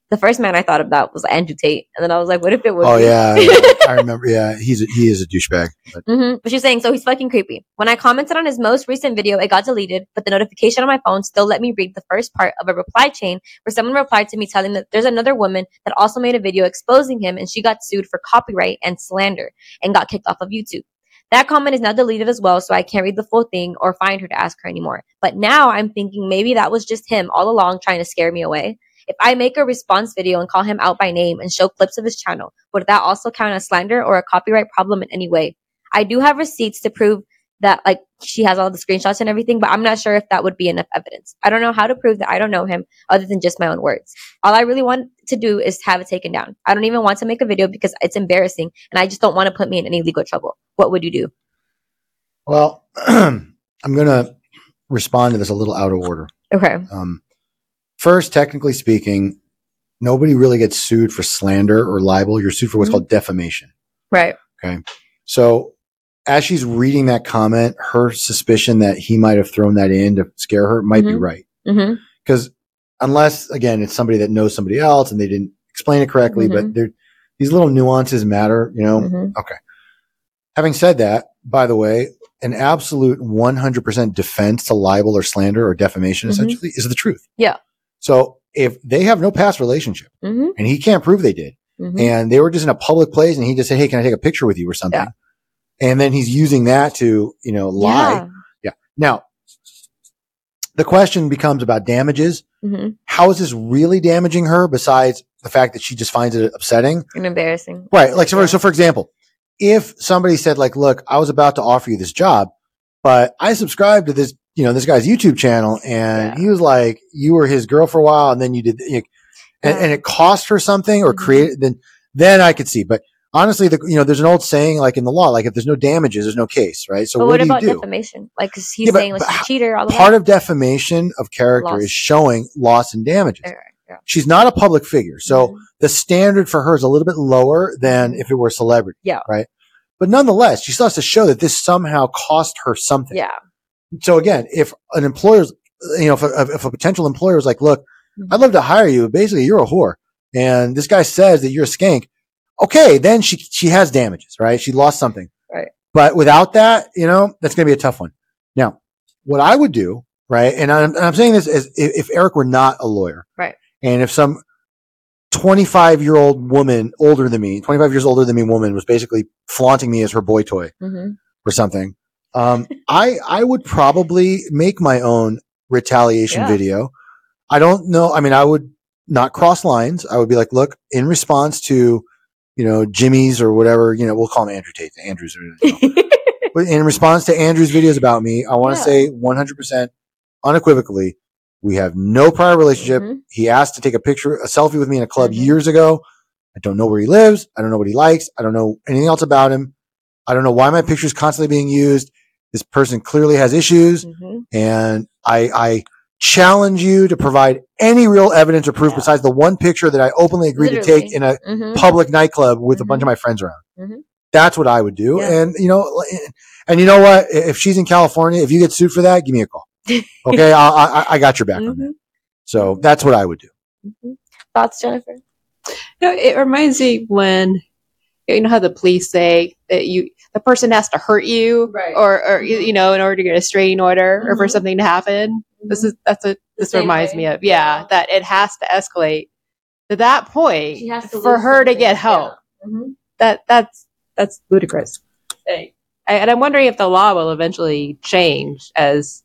[SPEAKER 1] The first man I thought about was Andrew Tate and then I was like, what if it was
[SPEAKER 2] Oh yeah, I remember. Yeah, he's a, he is a douchebag. But
[SPEAKER 1] Mm-hmm. But she's saying, so he's fucking creepy. When I commented on his most recent video, it got deleted, but the notification on my phone still let me read the first part of a reply chain where someone replied to me telling that there's another woman that also made a video exposing him and she got sued for copyright and slander and got kicked off of YouTube. That comment is now deleted as well, so I can't read the full thing or find her to ask her anymore. But now I'm thinking maybe that was just him all along trying to scare me away. If I make a response video and call him out by name and show clips of his channel, would that also count as slander or a copyright problem in any way? I do have receipts to prove that like she has all the screenshots and everything, but I'm not sure if that would be enough evidence. I don't know how to prove that I don't know him other than just my own words. All I really want to do is have it taken down. I don't even want to make a video because it's embarrassing and I just don't want to put me in any legal trouble. What would you do?
[SPEAKER 2] well, I'm gonna respond to this a little out of order.
[SPEAKER 1] Okay.
[SPEAKER 2] Um, first, technically speaking, nobody really gets sued for slander or libel. You're sued for what's
[SPEAKER 1] Mhm.
[SPEAKER 2] called defamation.
[SPEAKER 1] Right. Okay.
[SPEAKER 2] So, as she's reading that comment, her suspicion that he might have thrown that in to scare her might be
[SPEAKER 1] Mhm.
[SPEAKER 2] right.
[SPEAKER 1] Mm-hmm.
[SPEAKER 2] Because unless, again, it's somebody that knows somebody else and they didn't explain it correctly,
[SPEAKER 1] Mm-hmm.
[SPEAKER 2] but these little nuances matter, you know.
[SPEAKER 1] Mhm.
[SPEAKER 2] Having said that, by the way, an absolute 100% defense to libel or slander or defamation
[SPEAKER 1] Mhm.
[SPEAKER 2] essentially is the truth.
[SPEAKER 1] Yeah.
[SPEAKER 2] So if they have no past relationship
[SPEAKER 1] Mm-hmm.
[SPEAKER 2] and he can't prove they did,
[SPEAKER 1] Mm-hmm.
[SPEAKER 2] and they were just in a public place and he just said, Hey, can I take a picture with you or something?
[SPEAKER 1] Yeah.
[SPEAKER 2] And then he's using that to, you know, lie.
[SPEAKER 1] Yeah.
[SPEAKER 2] Now, the question becomes about damages.
[SPEAKER 1] Mm-hmm.
[SPEAKER 2] How is this really damaging her besides the fact that she just finds it upsetting.
[SPEAKER 1] And embarrassing.
[SPEAKER 2] Right. Like, so for,
[SPEAKER 1] Yeah.
[SPEAKER 2] so for example, if somebody said like, look, I was about to offer you this job, but I subscribed to this, you know, this guy's YouTube channel and
[SPEAKER 3] Yeah.
[SPEAKER 2] he was like, you were his girl for a while and then you did, you and,
[SPEAKER 1] Yeah.
[SPEAKER 2] and it cost her something or
[SPEAKER 1] Mhm.
[SPEAKER 2] created, then, then I could see. But honestly, the, you know, there's an old saying like in the law, like if there's no damages, there's no case, right? So
[SPEAKER 1] but
[SPEAKER 2] what,
[SPEAKER 1] what
[SPEAKER 2] do
[SPEAKER 1] about
[SPEAKER 2] do?
[SPEAKER 1] defamation? Like, because he's
[SPEAKER 2] Yeah,
[SPEAKER 1] saying she's a cheater. All the
[SPEAKER 2] Part
[SPEAKER 1] way.
[SPEAKER 2] of defamation of character
[SPEAKER 1] Loss.
[SPEAKER 2] is showing loss and damages.
[SPEAKER 1] Right, yeah.
[SPEAKER 2] She's not a public figure. So
[SPEAKER 1] Mhm.
[SPEAKER 2] the standard for her is a little bit lower than if it were a celebrity.
[SPEAKER 1] Yeah.
[SPEAKER 2] Right. But nonetheless, she still has to show that this somehow cost her something.
[SPEAKER 1] yeah,
[SPEAKER 2] So again, if an employer's, you know, if a, if a potential employer is like, look,
[SPEAKER 1] Mhm.
[SPEAKER 2] I'd love to hire you, basically you're a whore. And this guy says that you're a skank. Okay. Then she, she has damages, right? She lost something.
[SPEAKER 1] Right.
[SPEAKER 2] But without that, you know, that's going to be a tough one. Now, what I would do, right? And I'm, and I'm saying this as if, if Eric were not a lawyer.
[SPEAKER 1] Right.
[SPEAKER 2] And if some 25 year old woman older than me, 25 years older than me woman was basically flaunting me as her boy toy
[SPEAKER 1] hmm
[SPEAKER 2] or something, um, I, I would probably make my own retaliation
[SPEAKER 1] Yeah.
[SPEAKER 2] video. I don't know. I mean, I would not cross lines. I would be like, look, in response to, you know, Jimmy's or whatever, you know, we'll call him Andrew Tate, Andrews. Or, you know. But in response to Andrew's videos about me, I want to
[SPEAKER 1] Yeah.
[SPEAKER 2] say 100% unequivocally, we have no prior relationship.
[SPEAKER 1] Mhm.
[SPEAKER 2] He asked to take a picture, a selfie with me in a club
[SPEAKER 1] Mhm.
[SPEAKER 2] years ago. I don't know where he lives. I don't know what he likes. I don't know anything else about him. I don't know why my picture is constantly being used. This person clearly has issues
[SPEAKER 1] hmm
[SPEAKER 2] and I, I challenge you to provide any real evidence or proof
[SPEAKER 1] Yeah.
[SPEAKER 2] besides the one picture that I openly agreed to take in a
[SPEAKER 1] hmm
[SPEAKER 2] public nightclub with a
[SPEAKER 1] Mhm.
[SPEAKER 2] bunch of my friends around.
[SPEAKER 1] Mhm.
[SPEAKER 2] That's what I would do.
[SPEAKER 1] Yeah.
[SPEAKER 2] And you know, and you know what? If she's in California, if you get sued for that, give me a call. Okay, I, I, I got your back on that.
[SPEAKER 1] Mhm.
[SPEAKER 2] So that's what I would do.
[SPEAKER 1] Mhm. Thoughts, Jennifer?
[SPEAKER 3] You know, it reminds me when you know how the police say that you the person has to hurt you,
[SPEAKER 1] Right.
[SPEAKER 3] or or you you know in order to get a restraining order or for
[SPEAKER 1] Mhm.
[SPEAKER 3] something to happen. This is that's what this reminds
[SPEAKER 1] way.
[SPEAKER 3] me of. Yeah,
[SPEAKER 1] Yeah.
[SPEAKER 3] that it has to escalate to that point
[SPEAKER 1] She has to
[SPEAKER 3] for
[SPEAKER 1] lose
[SPEAKER 3] her to get help.
[SPEAKER 1] Yeah. Mhm.
[SPEAKER 3] That that's that's ludicrous. I- and I'm wondering if the law will eventually change as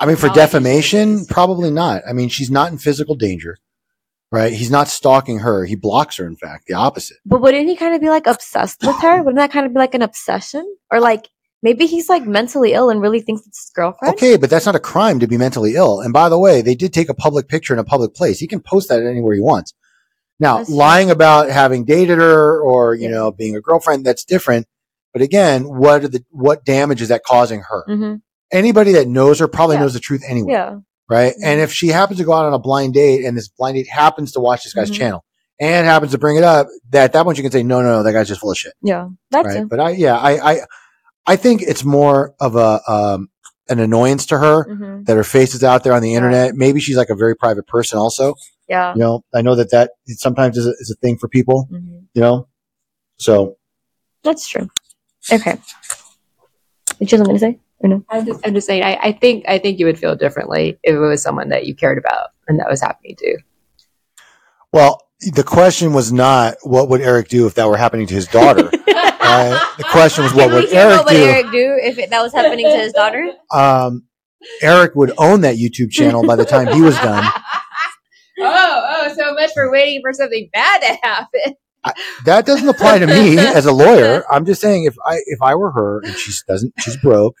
[SPEAKER 2] I mean, for defamation, probably not. I mean, she's not in physical danger, right? He's not stalking her. He blocks her. In fact, the opposite.
[SPEAKER 1] But wouldn't he kind of be like obsessed with her? Wouldn't that kind of be like an obsession? Or like maybe he's like mentally ill and really thinks it's his girlfriend?
[SPEAKER 2] Okay, but that's not a crime to be mentally ill. And by the way, they did take a public picture in a public place. He can post that anywhere he wants. Now,
[SPEAKER 1] That's true.
[SPEAKER 2] lying about having dated her or, you
[SPEAKER 1] Yeah.
[SPEAKER 2] know, being a girlfriend, that's different. But again, what are the what damage is that causing her?
[SPEAKER 1] hmm
[SPEAKER 2] Anybody that knows her probably
[SPEAKER 1] Yeah.
[SPEAKER 2] knows the truth anyway,
[SPEAKER 1] Yeah.
[SPEAKER 2] Right?
[SPEAKER 1] Mhm.
[SPEAKER 2] And if she happens to go out on a blind date and this blind date happens to watch this guy's
[SPEAKER 1] Mhm.
[SPEAKER 2] channel and happens to bring it up, that at that point you can say, no, no, no, that guy's just full of shit,
[SPEAKER 1] Yeah. That's
[SPEAKER 2] right?
[SPEAKER 1] it.
[SPEAKER 2] But I, yeah, I, I, I think it's more of a um, an annoyance to her
[SPEAKER 1] hmm
[SPEAKER 2] that her face is out there on the internet. Maybe she's like a very private person also.
[SPEAKER 1] Yeah.
[SPEAKER 2] You know, I know that that sometimes is a, is a thing for people,
[SPEAKER 1] hmm
[SPEAKER 2] you know? So
[SPEAKER 1] That's true. Okay. Did you have something to say? Or no?
[SPEAKER 3] I'm just, I'm just saying, I, I think I think you would feel differently if it was someone that you cared about and that was happening to.
[SPEAKER 2] well, the question was not what would Eric do if that were happening to his daughter. uh, the question was what
[SPEAKER 1] Can
[SPEAKER 2] would Eric
[SPEAKER 1] what
[SPEAKER 2] do?
[SPEAKER 1] Eric do if it, that was happening to his daughter?
[SPEAKER 2] Um, Eric would own that YouTube channel by the time he was done.
[SPEAKER 3] oh, oh, so much for waiting for something bad to happen.
[SPEAKER 2] That doesn't apply to me as a lawyer. I'm just saying if I if I were her and she doesn't she's broke,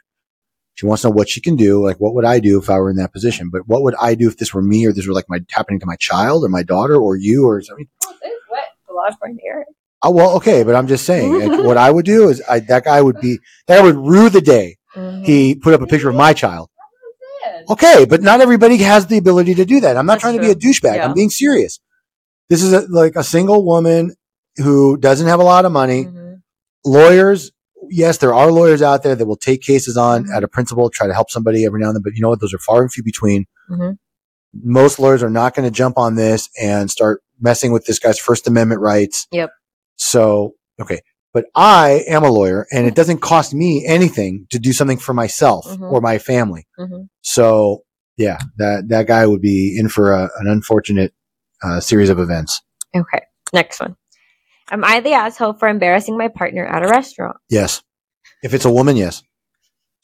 [SPEAKER 2] she wants to know what she can do. Like what would I do if I were in that position? But what would I do if this were me or this were like my happening to my child or my daughter or you or something?
[SPEAKER 3] what? The according to Eric.
[SPEAKER 2] Oh, well, okay, but I'm just saying like, what I would do is I, that guy would be that would rue the day
[SPEAKER 1] Mhm.
[SPEAKER 2] he put up a picture of my child. Okay, but not everybody has the ability to do that. I'm not
[SPEAKER 1] That's
[SPEAKER 2] trying to be a douchebag.
[SPEAKER 1] Yeah.
[SPEAKER 2] I'm being serious. This is a, like a single woman who doesn't have a lot of money.
[SPEAKER 1] Mhm.
[SPEAKER 2] Lawyers, yes, there are lawyers out there that will take cases on at a principle, try to help somebody every now and then, but you know what? Those are far and few between.
[SPEAKER 1] Mhm.
[SPEAKER 2] Most lawyers are not going to jump on this and start messing with this guy's First Amendment rights.
[SPEAKER 1] Yep.
[SPEAKER 2] So, okay. But I am a lawyer and it doesn't cost me anything to do something for myself
[SPEAKER 1] Mhm.
[SPEAKER 2] or my family.
[SPEAKER 1] Mhm.
[SPEAKER 2] So yeah, that, that guy would be in for a, an unfortunate uh, series of events.
[SPEAKER 1] Okay. Next one. Am I the asshole for embarrassing my partner at a restaurant?
[SPEAKER 2] Yes. If it's a woman, yes.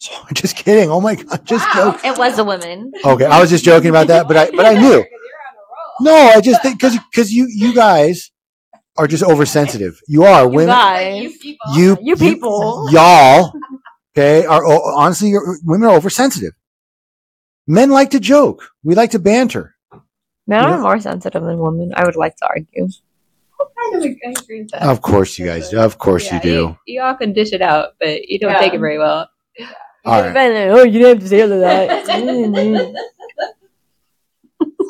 [SPEAKER 2] So, I'm just kidding. Oh my God. Just joking.
[SPEAKER 1] It was a woman.
[SPEAKER 2] Okay. I was just joking about that, but I, but I knew. No, I just think because because you you guys are just oversensitive. You are
[SPEAKER 1] You
[SPEAKER 2] women.
[SPEAKER 1] guys.
[SPEAKER 2] You
[SPEAKER 1] You people.
[SPEAKER 2] y'all. Okay, are honestly you're, women are oversensitive. Men like to joke. We like to banter.
[SPEAKER 1] Men
[SPEAKER 2] You
[SPEAKER 1] are more sensitive than women. I would like to argue.
[SPEAKER 3] Kind of agree with that.
[SPEAKER 2] Of course, you guys. Of course,
[SPEAKER 3] Yeah,
[SPEAKER 2] you do.
[SPEAKER 3] You, you all can dish it out, but you don't
[SPEAKER 1] Yeah.
[SPEAKER 3] take it very well.
[SPEAKER 2] All right.
[SPEAKER 1] Oh, you didn't have to say all of that. Mm-hmm.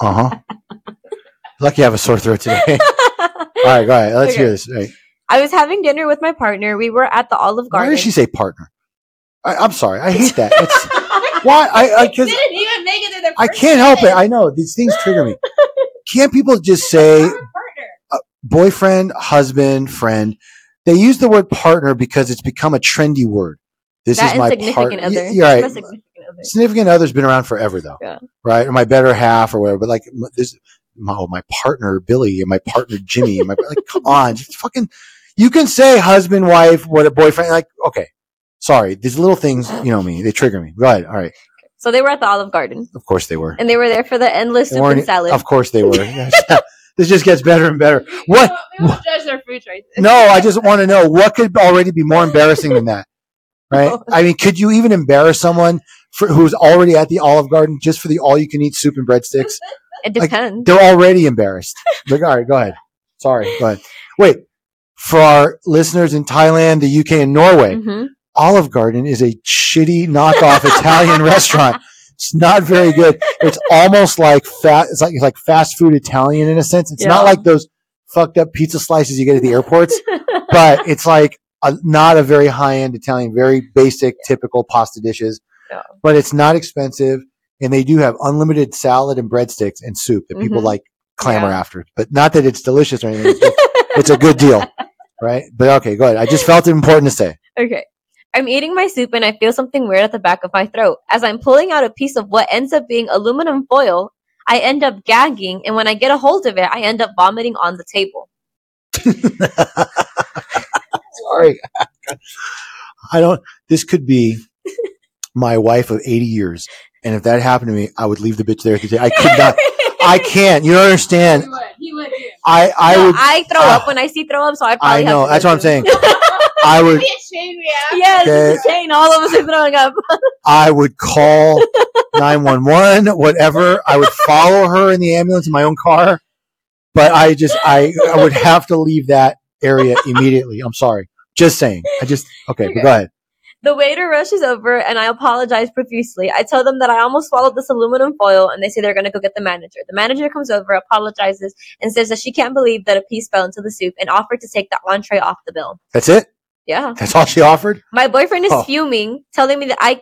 [SPEAKER 2] Uh huh. Lucky I have a sore throat today. All right, go ahead. Let's
[SPEAKER 1] Okay.
[SPEAKER 2] hear this. Right.
[SPEAKER 1] I was having dinner with my partner. We were at the Olive
[SPEAKER 2] Why
[SPEAKER 1] Garden.
[SPEAKER 2] does she say partner? I, I'm sorry. I hate that. It's, why? I I, cause
[SPEAKER 3] didn't even make it to the
[SPEAKER 2] I can't help it. I know these things trigger me. Can't people just say
[SPEAKER 3] partner.
[SPEAKER 2] Boyfriend, husband, friend? They use the word partner because it's become a trendy word. This
[SPEAKER 1] that
[SPEAKER 2] is my partner.
[SPEAKER 1] other.
[SPEAKER 2] You're right.
[SPEAKER 1] Significant other.
[SPEAKER 2] Significant other's been around forever, though.
[SPEAKER 1] Yeah.
[SPEAKER 2] Right? Or my better half, or whatever. But like this, my, oh, my partner Billy, and my partner Jimmy, and my like, come on, just fucking. You can say husband, wife, what a boyfriend. Like, okay, sorry, these little things, you know me, they trigger me. Go ahead. All right.
[SPEAKER 1] So they were at the Olive Garden,
[SPEAKER 2] Of course they were.
[SPEAKER 1] and they were there for the endless soup and salad.
[SPEAKER 2] Of course they were. this just gets better and better. What?
[SPEAKER 3] We won't judge their food choices.
[SPEAKER 2] No, I just want to know what could already be more embarrassing than that, right? I mean, could you even embarrass someone for, who's already at the Olive Garden just for the all-you-can-eat soup and breadsticks?
[SPEAKER 1] It
[SPEAKER 2] like,
[SPEAKER 1] depends.
[SPEAKER 2] They're already embarrassed. Like, all right, go ahead. Sorry, go ahead. Wait, for our listeners in Thailand, the UK, and Norway,
[SPEAKER 1] hmm
[SPEAKER 2] Olive Garden is a shitty knockoff Italian restaurant. It's not very good. It's almost like fat. It's like it's like fast food Italian in a sense. It's not like those fucked up pizza slices you get at the airports, but it's like a, not a very high end Italian, very basic, typical pasta dishes.
[SPEAKER 1] Yeah.
[SPEAKER 2] But it's not expensive, and they do have unlimited salad and breadsticks and soup that people
[SPEAKER 1] Mhm.
[SPEAKER 2] like clamor
[SPEAKER 1] Yeah.
[SPEAKER 2] after. But not that it's delicious or anything. It's, it's a good deal, right? But okay, go ahead. I just felt it important to say.
[SPEAKER 1] Okay. I'm eating my soup and I feel something weird at the back of my throat. As I'm pulling out a piece of what ends up being aluminum foil, I end up gagging, and when I get a hold of it, I end up vomiting on the table.
[SPEAKER 2] Sorry. I don't. This could be my wife of 80 years. And if that happened to me, I would leave the bitch there at the table. I could not. I can't. You don't understand.
[SPEAKER 3] He would. He would.
[SPEAKER 2] I, I
[SPEAKER 1] No,
[SPEAKER 2] would.
[SPEAKER 1] I throw
[SPEAKER 2] Ah.
[SPEAKER 1] up when I see throw up, so I
[SPEAKER 2] I
[SPEAKER 1] probably
[SPEAKER 2] know.
[SPEAKER 1] Have to
[SPEAKER 2] That's what I'm saying. I would.
[SPEAKER 3] Be a chain reaction.
[SPEAKER 1] yes,
[SPEAKER 2] Okay.
[SPEAKER 1] it's a chain. All of us are throwing up.
[SPEAKER 2] I would call 911, whatever. I would follow her in the ambulance in my own car. But I just, I, I would have to leave that area immediately. I'm sorry. Just saying. I just, okay, but go ahead.
[SPEAKER 1] The waiter rushes over and I apologize profusely. I tell them that I almost swallowed this aluminum foil and they say they're going to go get the manager. The manager comes over, apologizes, and says that she can't believe that a piece fell into the soup and offered to take the entree off the bill.
[SPEAKER 2] That's it?
[SPEAKER 1] Yeah.
[SPEAKER 2] That's all she offered?
[SPEAKER 1] My boyfriend is
[SPEAKER 2] Oh.
[SPEAKER 1] fuming, telling me that I,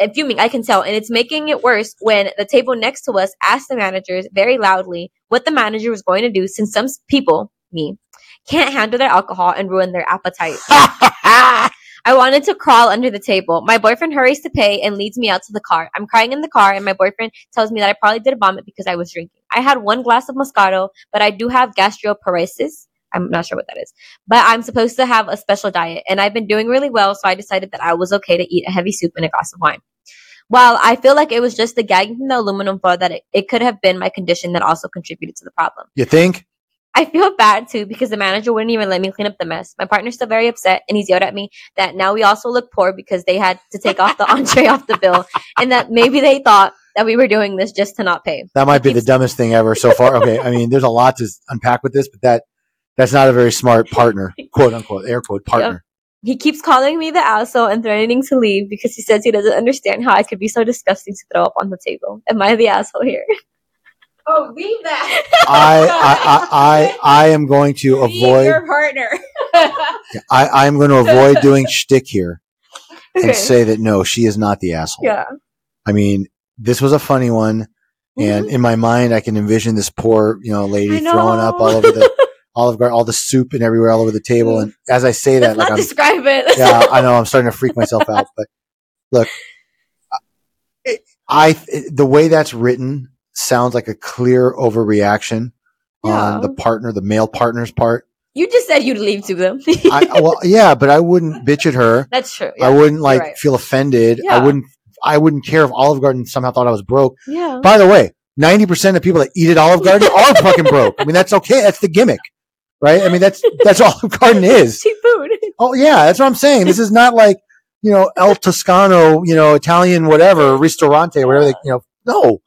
[SPEAKER 1] uh, fuming, I can tell, and it's making it worse when the table next to us asked the managers very loudly what the manager was going to do since some people, me, can't handle their alcohol and ruin their appetite. I wanted to crawl under the table. My boyfriend hurries to pay and leads me out to the car. I'm crying in the car, and my boyfriend tells me that I probably did a vomit because I was drinking. I had one glass of Moscato, but I do have gastroparesis. I'm not sure what that is, but I'm supposed to have a special diet, and I've been doing really well, so I decided that I was okay to eat a heavy soup and a glass of wine. While I feel like it was just the gagging from the aluminum foil that it, it could have been my condition that also contributed to the problem.
[SPEAKER 2] You think?
[SPEAKER 1] I feel bad too because the manager wouldn't even let me clean up the mess. My partner's still very upset and he's yelled at me that now we also look poor because they had to take off the entree off the bill and that maybe they thought that we were doing this just to not pay.
[SPEAKER 2] That might be the dumbest thing ever so far. Okay, I mean, there's a lot to unpack with this, but that that's not a very smart partner, quote unquote, air quote partner.
[SPEAKER 1] He keeps calling me the asshole and threatening to leave because he says he doesn't understand how I could be so disgusting to throw up on the table. Am I the asshole here?
[SPEAKER 3] Oh, leave that.
[SPEAKER 2] I, I, I, I, I am going to
[SPEAKER 3] Be
[SPEAKER 2] avoid.
[SPEAKER 3] your partner.
[SPEAKER 2] I, I am going to avoid doing shtick here and
[SPEAKER 1] Okay.
[SPEAKER 2] say that no, she is not the asshole.
[SPEAKER 1] Yeah.
[SPEAKER 2] I mean, this was a funny one, and in my mind, I can envision this poor, you know, lady
[SPEAKER 1] Mm-hmm.
[SPEAKER 2] Throwing up all over the Olive Garden, all the soup and everywhere, all over the table. Mm. And as I say that,
[SPEAKER 1] Let's
[SPEAKER 2] like I'm,
[SPEAKER 1] describe it.
[SPEAKER 2] yeah, I know I'm starting to freak myself out. But look, I, the way that's written sounds like a clear overreaction
[SPEAKER 1] Yeah.
[SPEAKER 2] on the partner, the male partner's part.
[SPEAKER 1] You just said you'd leave to them.
[SPEAKER 2] I, well, yeah, but I wouldn't bitch at her.
[SPEAKER 1] That's true.
[SPEAKER 2] I wouldn't like
[SPEAKER 1] right.
[SPEAKER 2] feel offended. I wouldn't. I wouldn't care if Olive Garden somehow thought I was broke.
[SPEAKER 1] yeah.
[SPEAKER 2] By the way, ninety percent of people that eat at Olive Garden are fucking broke. I mean, that's okay. That's the gimmick, right? I mean, that's that's all Garden is.
[SPEAKER 1] Cheap food.
[SPEAKER 2] Oh yeah, that's what I'm saying. This is not like you know El Toscano, you know Italian whatever ristorante, whatever they, you know. No.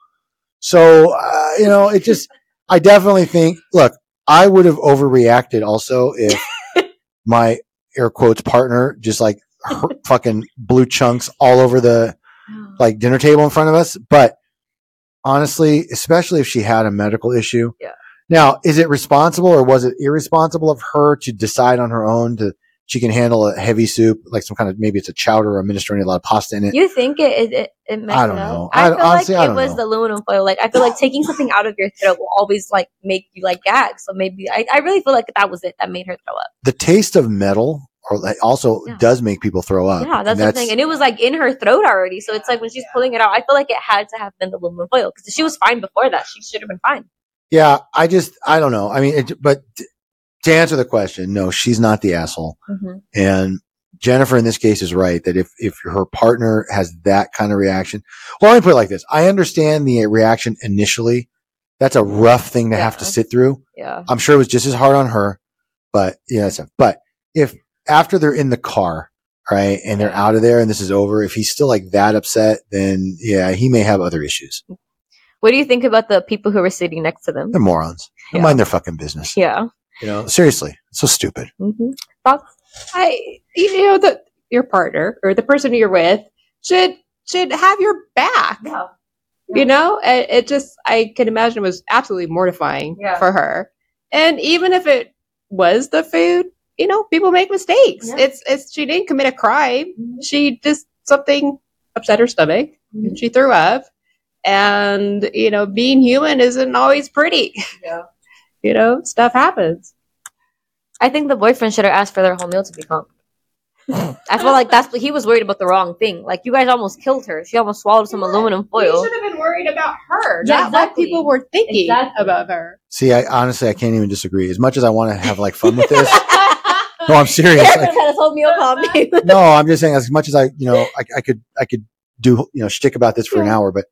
[SPEAKER 2] So uh, you know, it just. I definitely think. Look, I would have overreacted also if my air quotes partner just like fucking blue chunks all over the like dinner table in front of us. But honestly, especially if she had a medical issue.
[SPEAKER 1] Yeah.
[SPEAKER 2] Now, is it responsible or was it irresponsible of her to decide on her own to she can handle a heavy soup, like some kind of maybe it's a chowder or Mediterranean, a lot of pasta in it.
[SPEAKER 1] You think it it, it,
[SPEAKER 2] I don't know.
[SPEAKER 1] I,
[SPEAKER 2] I-
[SPEAKER 1] feel
[SPEAKER 2] honestly, I
[SPEAKER 1] like it was
[SPEAKER 2] know.
[SPEAKER 1] the aluminum foil. Like I feel like taking something out of your throat will always like make you like gag. So maybe I, I really feel like that was it that made her throw up.
[SPEAKER 2] the taste of metal or like also
[SPEAKER 1] Yeah.
[SPEAKER 2] does make people throw up.
[SPEAKER 1] yeah, that's
[SPEAKER 2] And
[SPEAKER 1] the thing. And it was like in her throat already. So it's like when she's pulling it out, I feel like it had to have been the aluminum foil because she was fine before that. She should have been fine.
[SPEAKER 2] Yeah, I just I don't know. I mean, it, but to answer the question, no, she's not the asshole. Mm-hmm. And Jennifer in this case is right that if if her partner has that kind of reaction, well, let me put it like this: I understand the reaction initially. That's a rough thing to have to sit through.
[SPEAKER 1] Yeah.
[SPEAKER 2] I'm sure it was just as hard on her, but yeah, it's but if after they're in the car, right, and they're out of there and this is over, if he's still like that upset, then yeah, he may have other issues. Mm-hmm.
[SPEAKER 1] What do you think about the people who were sitting next to them?
[SPEAKER 2] They're morons. They
[SPEAKER 1] Yeah.
[SPEAKER 2] mind their fucking business.
[SPEAKER 1] Yeah.
[SPEAKER 2] You know, seriously, it's so stupid.
[SPEAKER 1] hmm
[SPEAKER 3] I, you know, the your partner or the person you're with should should have your back.
[SPEAKER 1] Yeah.
[SPEAKER 3] You know, it, it just I can imagine it was absolutely mortifying
[SPEAKER 1] Yeah.
[SPEAKER 3] for her. And even if it was the food, you know, people make mistakes.
[SPEAKER 1] Yeah.
[SPEAKER 3] It's it's she didn't commit a crime.
[SPEAKER 1] Mhm.
[SPEAKER 3] She just something upset her stomach and she threw up. And you know, being human isn't always pretty.
[SPEAKER 1] Yeah.
[SPEAKER 3] You know, stuff happens.
[SPEAKER 1] I think the boyfriend should have asked for their whole meal to be comped. I feel like that's he was worried about the wrong thing. Like you guys almost killed her. She almost swallowed some aluminum
[SPEAKER 3] We
[SPEAKER 1] foil.
[SPEAKER 3] should have been worried about her,
[SPEAKER 1] Yeah,
[SPEAKER 3] not what people were thinking
[SPEAKER 1] Exactly.
[SPEAKER 3] about her.
[SPEAKER 2] See, I honestly I can't even disagree. As much as I want to have like fun with this, no, I'm serious.
[SPEAKER 1] Eric
[SPEAKER 2] Like,
[SPEAKER 1] had his whole meal comped.
[SPEAKER 2] no, I'm just saying as much as I, you know, I, I could, I could do, you know, shtick about this for an hour, but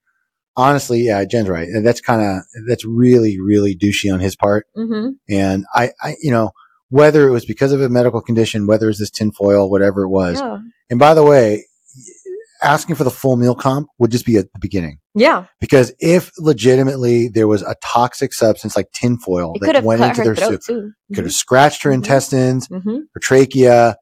[SPEAKER 2] honestly, yeah, Jen's right. That's kind of, that's really, really douchey on his part.
[SPEAKER 1] hmm
[SPEAKER 2] And I, I, you know, whether it was because of a medical condition, whether it's this tinfoil, whatever it was.
[SPEAKER 1] Yeah.
[SPEAKER 2] And by the way, asking for the full meal comp would just be at the beginning.
[SPEAKER 1] Yeah.
[SPEAKER 2] Because if legitimately there was a toxic substance like tinfoil
[SPEAKER 1] It
[SPEAKER 2] that went into their soup, could have scratched her
[SPEAKER 1] Mhm.
[SPEAKER 2] intestines,
[SPEAKER 1] hmm
[SPEAKER 2] her trachea,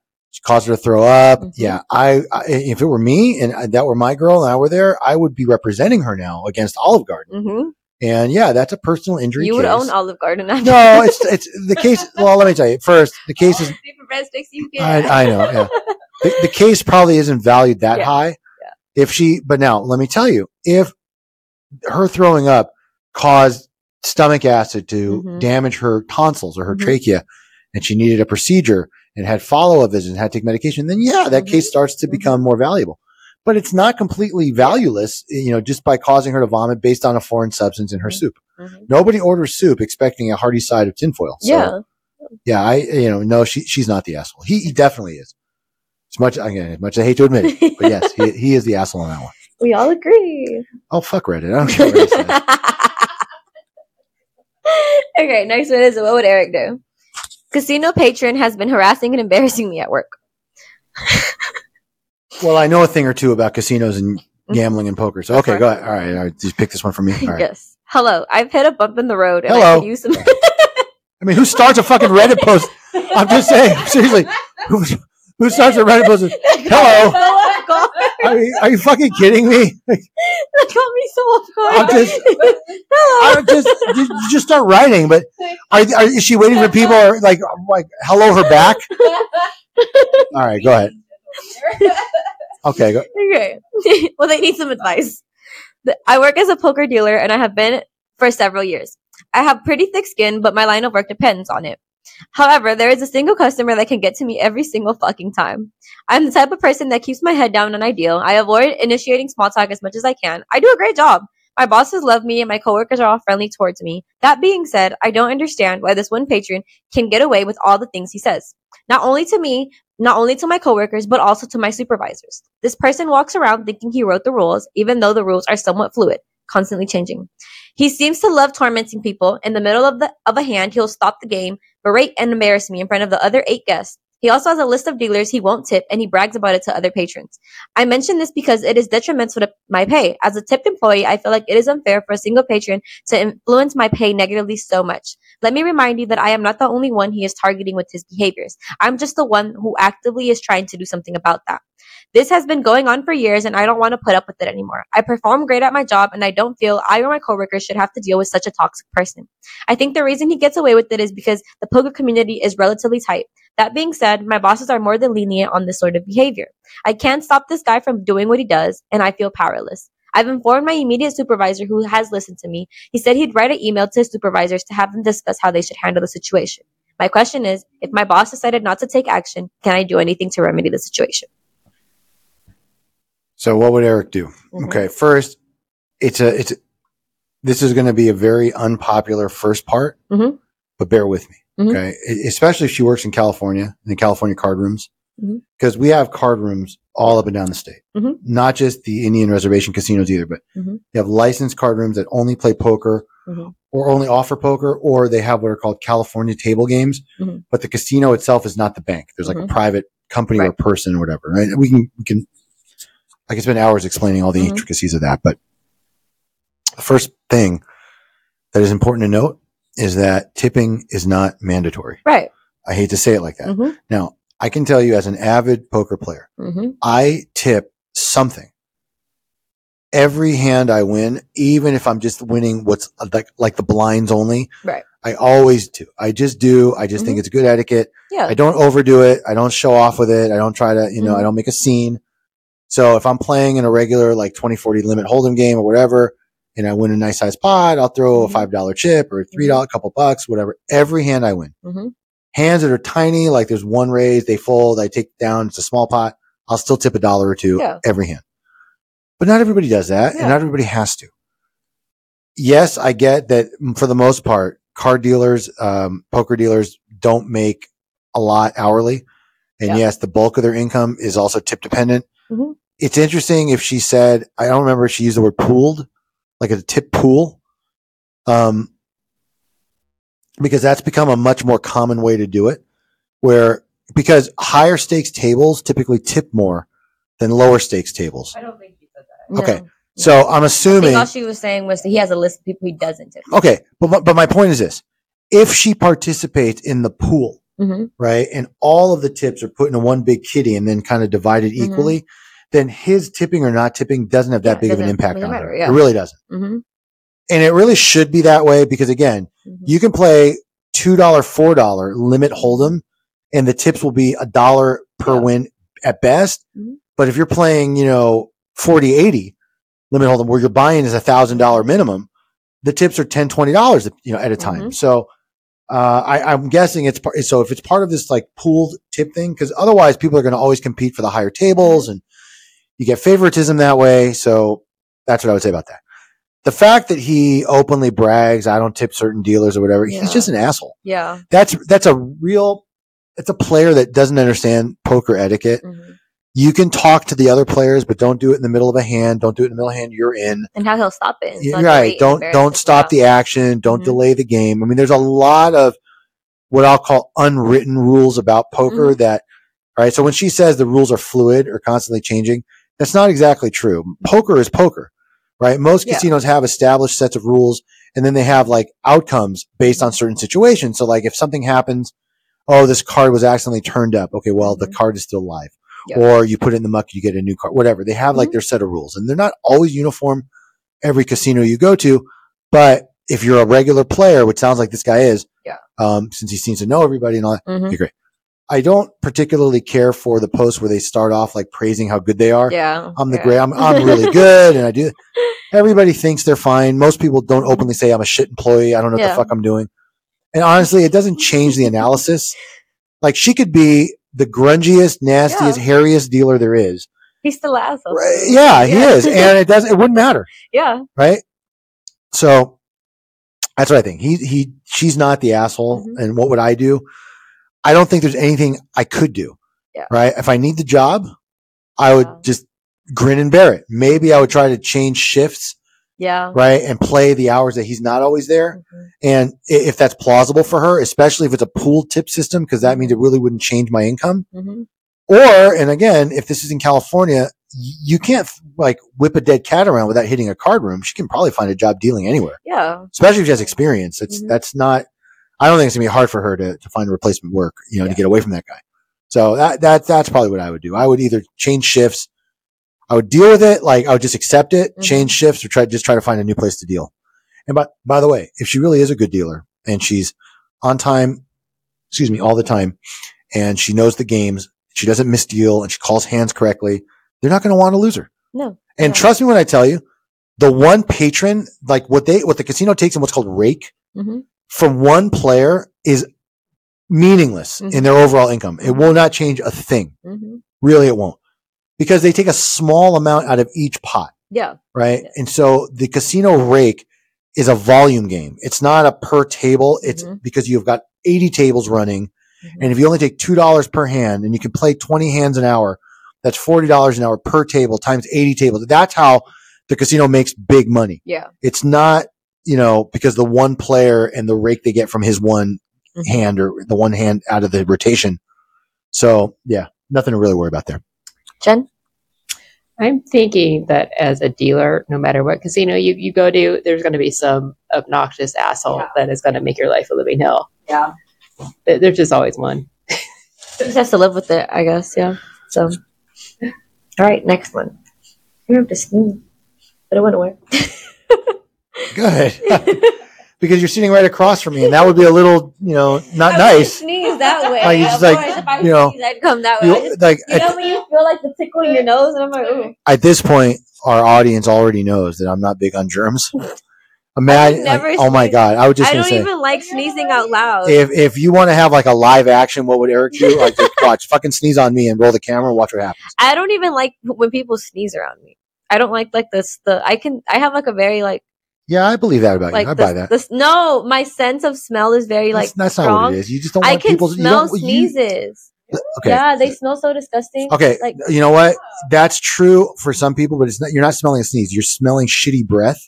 [SPEAKER 2] caused her to throw up.
[SPEAKER 1] Mhm.
[SPEAKER 2] Yeah, I, I if it were me and that were my girl and I were there, I would be representing her now against Olive Garden.
[SPEAKER 1] hmm
[SPEAKER 2] And yeah, that's a personal injury.
[SPEAKER 1] You would
[SPEAKER 2] case.
[SPEAKER 1] own Olive Garden.
[SPEAKER 2] No, it's it's the case. Well, let me tell you. First, the case is.
[SPEAKER 3] different breadsticks you get.
[SPEAKER 2] I, I know. Yeah. The, the case probably isn't valued that
[SPEAKER 1] Yeah.
[SPEAKER 2] high. If she, but now let me tell you, if her throwing up caused stomach acid to
[SPEAKER 1] Mhm.
[SPEAKER 2] damage her tonsils or her
[SPEAKER 1] Mhm.
[SPEAKER 2] trachea, and she needed a procedure and had follow up visits and had to take medication, then yeah, that
[SPEAKER 1] Mhm.
[SPEAKER 2] case starts to
[SPEAKER 1] Mhm.
[SPEAKER 2] become more valuable. But it's not completely valueless, you know, just by causing her to vomit based on a foreign substance in her soup.
[SPEAKER 1] Mhm.
[SPEAKER 2] Nobody orders soup expecting a hearty side of tinfoil. So,
[SPEAKER 1] yeah.
[SPEAKER 2] yeah, I, you know, no, she, she's not the asshole. He, he definitely is. As much, again, as much as I hate to admit it, but yes, he, he is the asshole on that one.
[SPEAKER 1] we all agree.
[SPEAKER 2] Oh, fuck Reddit. I don't care what Reddit says.
[SPEAKER 1] okay, next one is what would Eric do? Casino patron has been harassing and embarrassing me at work.
[SPEAKER 2] Well, I know a thing or two about casinos and mm-hmm. gambling and poker. So, okay, uh-huh. go ahead. All right. All right. Just pick this one for me. All right.
[SPEAKER 1] Yes. Hello, I've hit a bump in the road and I
[SPEAKER 2] Hello.
[SPEAKER 1] could use some.
[SPEAKER 2] I mean, who starts a fucking Reddit post? I'm just saying, seriously, who, starts a Reddit post? Hello.
[SPEAKER 1] so off guard.
[SPEAKER 2] Are you, are you fucking kidding me?
[SPEAKER 1] That got me so off guard.
[SPEAKER 2] I'm just-
[SPEAKER 1] Hello.
[SPEAKER 2] I just, you just start writing, but are, are, is she waiting for people or like, like, hello her back? All right, go ahead. Okay, go.
[SPEAKER 1] Okay. well, they need some advice. I work as a poker dealer and I have been for several years. I have pretty thick skin, but my line of work depends on it. However, there is a single customer that can get to me every single fucking time. I'm the type of person that keeps my head down and ideal. I avoid initiating small talk as much as I can. I do a great job. My bosses love me and my coworkers are all friendly towards me. That being said, I don't understand why this one patron can get away with all the things he says. Not only to me, not only to my coworkers, but also to my supervisors. This person walks around thinking he wrote the rules, even though the rules are somewhat fluid. Constantly changing. He seems to love tormenting people. In the middle of the of a hand, he'll stop the game, berate and embarrass me in front of the other eight guests. He also has a list of dealers he won't tip and he brags about it to other patrons. I mention this because it is detrimental to my pay. As a tipped employee, I feel like it is unfair for a single patron to influence my pay negatively so much. Let me remind you that I am not the only one he is targeting with his behaviors. I'm just the one who actively is trying to do something about that. This has been going on for years and I don't want to put up with it anymore. I perform great at my job and I don't feel I or my coworkers should have to deal with such a toxic person. I think the reason he gets away with it is because the poker community is relatively tight. That being said, my bosses are more than lenient on this sort of behavior. I can't stop this guy from doing what he does and I feel powerless. I've informed my immediate supervisor who has listened to me. He said he'd write an email to his supervisors to have them discuss how they should handle the situation. My question is, if my boss decided not to take action, can I do anything to remedy the situation?
[SPEAKER 2] So what would Eric do?
[SPEAKER 1] Mhm.
[SPEAKER 2] Okay, first, it's a it's a, this is going to be a very unpopular first part,
[SPEAKER 1] Mhm.
[SPEAKER 2] but bear with me.
[SPEAKER 1] Mhm.
[SPEAKER 2] Okay, especially if she works in California in the California card rooms,
[SPEAKER 1] Mhm.
[SPEAKER 2] because we have card rooms all up and down the state,
[SPEAKER 1] Mhm.
[SPEAKER 2] not just the Indian reservation casinos either, but
[SPEAKER 1] Mhm.
[SPEAKER 2] you have licensed card rooms that only play poker
[SPEAKER 1] Mhm.
[SPEAKER 2] or only offer poker, or they have what are called California table games. But the casino itself is not the bank. There's like a private company or person or whatever. Right? We can we can I can spend hours explaining all the intricacies of that. But the first thing that is important to note is that tipping is not mandatory.
[SPEAKER 1] Right.
[SPEAKER 2] I hate to say it like that.
[SPEAKER 1] Mm-hmm.
[SPEAKER 2] Now, I can tell you as an avid poker player,
[SPEAKER 1] Mm-hmm.
[SPEAKER 2] I tip something every hand I win, even if I'm just winning what's like like the blinds only.
[SPEAKER 1] Right.
[SPEAKER 2] I always do. I just do. I just think it's good etiquette.
[SPEAKER 1] Yeah.
[SPEAKER 2] I don't overdo it. I don't show off with it. I don't try to, you know, I
[SPEAKER 1] Mhm.
[SPEAKER 2] don't make a scene. So if I'm playing in a regular like 2040 limit hold'em game or whatever, and I win a nice size pot, I'll throw a $5 chip or a $3, dollars couple bucks, whatever. Every hand I win.
[SPEAKER 1] Mm-hmm.
[SPEAKER 2] Hands that are tiny, like there's one raise, they fold, I take down, it's a small pot. I'll still tip a dollar or two
[SPEAKER 1] Yeah.
[SPEAKER 2] every hand. But not everybody does that,
[SPEAKER 1] Yeah.
[SPEAKER 2] and not everybody has to. Yes, I get that for the most part, card dealers, um, poker dealers don't make a lot hourly. And
[SPEAKER 1] Yeah.
[SPEAKER 2] yes, the bulk of their income is also tip dependent.
[SPEAKER 1] Mhm.
[SPEAKER 2] It's interesting if she said, I don't remember if she used the word pooled, like a tip pool. Um, because that's become a much more common way to do it where, because higher stakes tables typically tip more than lower stakes tables.
[SPEAKER 3] I don't think he said that.
[SPEAKER 2] Okay.
[SPEAKER 1] No.
[SPEAKER 2] So I'm
[SPEAKER 1] I
[SPEAKER 2] assuming,
[SPEAKER 1] think all she was saying was that he has a list of people he doesn't tip.
[SPEAKER 2] okay, but, my- but my point is this. If she participates in the pool,
[SPEAKER 1] Mm-hmm.
[SPEAKER 2] right? And all of the tips are put into one big kitty and then kind of divided
[SPEAKER 1] Mhm.
[SPEAKER 2] equally, then his tipping or not tipping doesn't have that
[SPEAKER 1] Yeah,
[SPEAKER 2] big of an impact
[SPEAKER 1] really
[SPEAKER 2] on
[SPEAKER 1] matter,
[SPEAKER 2] her.
[SPEAKER 1] yeah.
[SPEAKER 2] It really doesn't.
[SPEAKER 1] Mm-hmm.
[SPEAKER 2] And it really should be that way because again,
[SPEAKER 1] Mm-hmm.
[SPEAKER 2] you can play $2, $4 limit hold'em and the tips will be a dollar per
[SPEAKER 1] Yeah.
[SPEAKER 2] win at best.
[SPEAKER 1] Mhm.
[SPEAKER 2] But if you're playing, you know, 40, 80 limit hold'em where you're buying is a thousand dollar minimum, the tips are 10, 20 dollars, you know, at a time.
[SPEAKER 1] Mhm.
[SPEAKER 2] So, uh, I, I'm guessing it's part, so if it's part of this like pooled tip thing, cause otherwise people are going to always compete for the higher tables
[SPEAKER 1] Mm-hmm.
[SPEAKER 2] and you get favoritism that way. So that's what I would say about that. The fact that he openly brags, I don't tip certain dealers or whatever,
[SPEAKER 1] Yeah.
[SPEAKER 2] he's just an asshole.
[SPEAKER 1] Yeah.
[SPEAKER 2] That's, that's a real, it's a player that doesn't understand poker etiquette.
[SPEAKER 1] Mm-hmm.
[SPEAKER 2] You can talk to the other players, but don't do it in the middle of a hand. Don't do it in the middle of a hand. You're in.
[SPEAKER 1] And how he'll stop it. So
[SPEAKER 2] right. Don't don't stop
[SPEAKER 1] about-
[SPEAKER 2] the action. Don't
[SPEAKER 1] Mhm.
[SPEAKER 2] delay the game. I mean, there's a lot of what I'll call unwritten rules about poker
[SPEAKER 1] Mm-hmm.
[SPEAKER 2] that, right? So when she says the rules are fluid or constantly changing, that's not exactly true. Poker is poker, right? Most
[SPEAKER 1] Yeah.
[SPEAKER 2] casinos have established sets of rules and then they have like outcomes based on certain situations. So like if something happens, oh, this card was accidentally turned up. Okay. Well, the
[SPEAKER 1] Mhm.
[SPEAKER 2] card is still live.
[SPEAKER 1] Yeah.
[SPEAKER 2] Or you put it in the muck, you get a new card, whatever. They have like
[SPEAKER 1] Mhm.
[SPEAKER 2] their set of rules and they're not always uniform every casino you go to. But if you're a regular player, which sounds like this guy is,
[SPEAKER 1] Yeah.
[SPEAKER 2] um, since he seems to know everybody and all that,
[SPEAKER 1] Mhm.
[SPEAKER 2] I don't particularly care for the posts where they start off like praising how good they are.
[SPEAKER 1] Yeah.
[SPEAKER 2] I'm the
[SPEAKER 1] yeah.
[SPEAKER 2] great. I'm, I'm really good, and I do. Everybody thinks they're fine. Most people don't openly say I'm a shit employee. I don't know what
[SPEAKER 1] Yeah.
[SPEAKER 2] the fuck I'm doing. And honestly, it doesn't change the analysis. Like she could be the grungiest, nastiest, hairiest dealer there is.
[SPEAKER 1] He's still an asshole.
[SPEAKER 2] Right? Yeah, he is, and it doesn't. It wouldn't matter,
[SPEAKER 1] yeah.
[SPEAKER 2] right? So that's what I think. He he. She's not the asshole.
[SPEAKER 1] Mhm.
[SPEAKER 2] And what would I do? I don't think there's anything I could do.
[SPEAKER 1] Yeah.
[SPEAKER 2] Right. If I need the job, I would
[SPEAKER 1] Yeah.
[SPEAKER 2] just grin and bear it. Maybe I would try to change shifts
[SPEAKER 1] Yeah.
[SPEAKER 2] right? And play the hours that he's not always there.
[SPEAKER 1] Mhm.
[SPEAKER 2] And if that's plausible for her, especially if it's a pool tip system, because that means it really wouldn't change my income.
[SPEAKER 1] Mhm.
[SPEAKER 2] Or, and again, if this is in California, you can't like whip a dead cat around without hitting a card room. She can probably find a job dealing anywhere,
[SPEAKER 1] Yeah.
[SPEAKER 2] especially if she has experience. It's,
[SPEAKER 1] Mhm.
[SPEAKER 2] that's not, I don't think it's gonna be hard for her to, to find a replacement work, you know,
[SPEAKER 1] Yeah.
[SPEAKER 2] to get away from that guy. So that, that, that's probably what I would do. I would either change shifts. I would deal with it. Like I would just accept it,
[SPEAKER 1] Mhm.
[SPEAKER 2] change shifts or try, just try to find a new place to deal. And by, by the way, if she really is a good dealer and she's on time, excuse me, all the time, and she knows the games, she doesn't misdeal and she calls hands correctly, they're not going to want to lose her.
[SPEAKER 1] No.
[SPEAKER 2] And
[SPEAKER 1] Yeah.
[SPEAKER 2] trust me when I tell you, the one patron, like what they, what the casino takes in what's called rake
[SPEAKER 1] Mhm.
[SPEAKER 2] From one player is meaningless
[SPEAKER 1] Mhm.
[SPEAKER 2] in their overall income. It will not change a thing.
[SPEAKER 1] Mhm.
[SPEAKER 2] Really, it won't because they take a small amount out of each pot
[SPEAKER 1] Yeah.
[SPEAKER 2] right?
[SPEAKER 1] Yeah.
[SPEAKER 2] And so the casino rake is a volume game. It's not a per table. It's
[SPEAKER 1] Mhm.
[SPEAKER 2] because you've got 80 tables running.
[SPEAKER 1] Mhm.
[SPEAKER 2] And if you only take $2 per hand and you can play 20 hands an hour, that's $40 an hour per table times 80 tables. That's how the casino makes big money.
[SPEAKER 1] Yeah.
[SPEAKER 2] It's not, you know, because the one player and the rake they get from his one
[SPEAKER 1] Mhm.
[SPEAKER 2] hand or the one hand out of the rotation. So yeah, nothing to really worry about there.
[SPEAKER 1] Jen?
[SPEAKER 3] I'm thinking that as a dealer, no matter what casino you, you go to, there's going to be some obnoxious asshole
[SPEAKER 4] Yeah.
[SPEAKER 3] that is going to make your life a living hell.
[SPEAKER 4] Yeah.
[SPEAKER 3] There's just always one.
[SPEAKER 1] just has to live with it, I guess. Yeah. So, all right, next one. I have to sneeze, but it went away.
[SPEAKER 2] Good. because you're sitting right across from me and that would be a little, you know, not
[SPEAKER 1] I
[SPEAKER 2] nice.
[SPEAKER 1] Sneeze that way.
[SPEAKER 2] Oh, you just like,
[SPEAKER 1] if I
[SPEAKER 2] you know,
[SPEAKER 1] sneeze, I'd come that way.
[SPEAKER 2] You,
[SPEAKER 1] just,
[SPEAKER 2] like
[SPEAKER 1] you know
[SPEAKER 2] at,
[SPEAKER 1] when you feel like the tickle in your nose, and I'm like, ooh.
[SPEAKER 2] at this point, our audience already knows that I'm not big on germs. Imagine, like, oh my god! I would just
[SPEAKER 1] I don't
[SPEAKER 2] say,
[SPEAKER 1] even like sneezing out loud.
[SPEAKER 2] if if you want to have like a live action, what would Eric do? Like, just watch, fucking sneeze on me and roll the camera and watch what happens.
[SPEAKER 1] I don't even like when people sneeze around me. I don't like like this. The I can I have like a very like
[SPEAKER 2] Yeah, I believe that about
[SPEAKER 1] like
[SPEAKER 2] you. I
[SPEAKER 1] this,
[SPEAKER 2] buy that.
[SPEAKER 1] this. No, my sense of smell is very like
[SPEAKER 2] that's, that's not
[SPEAKER 1] strong.
[SPEAKER 2] what it is. You just don't
[SPEAKER 1] I
[SPEAKER 2] want
[SPEAKER 1] can
[SPEAKER 2] people. to you
[SPEAKER 1] smell
[SPEAKER 2] you-
[SPEAKER 1] sneezes.
[SPEAKER 2] okay.
[SPEAKER 1] Yeah, they smell so disgusting.
[SPEAKER 2] Okay.
[SPEAKER 1] Like
[SPEAKER 2] you know what? That's true for some people, but it's not. You're not smelling a sneeze. You're smelling shitty breath.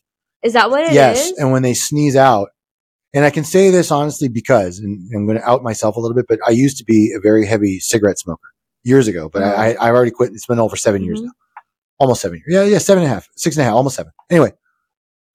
[SPEAKER 1] is that what it is?
[SPEAKER 2] yes, and when they sneeze out, and I can say this honestly because, and I'm going to out myself a little bit, but I used to be a very heavy cigarette smoker years ago, but I, I, I've already quit. It's been over 7 years
[SPEAKER 1] Mhm.
[SPEAKER 2] now, almost seven years. Yeah, yeah, seven and a half, six and a half, almost seven. Anyway,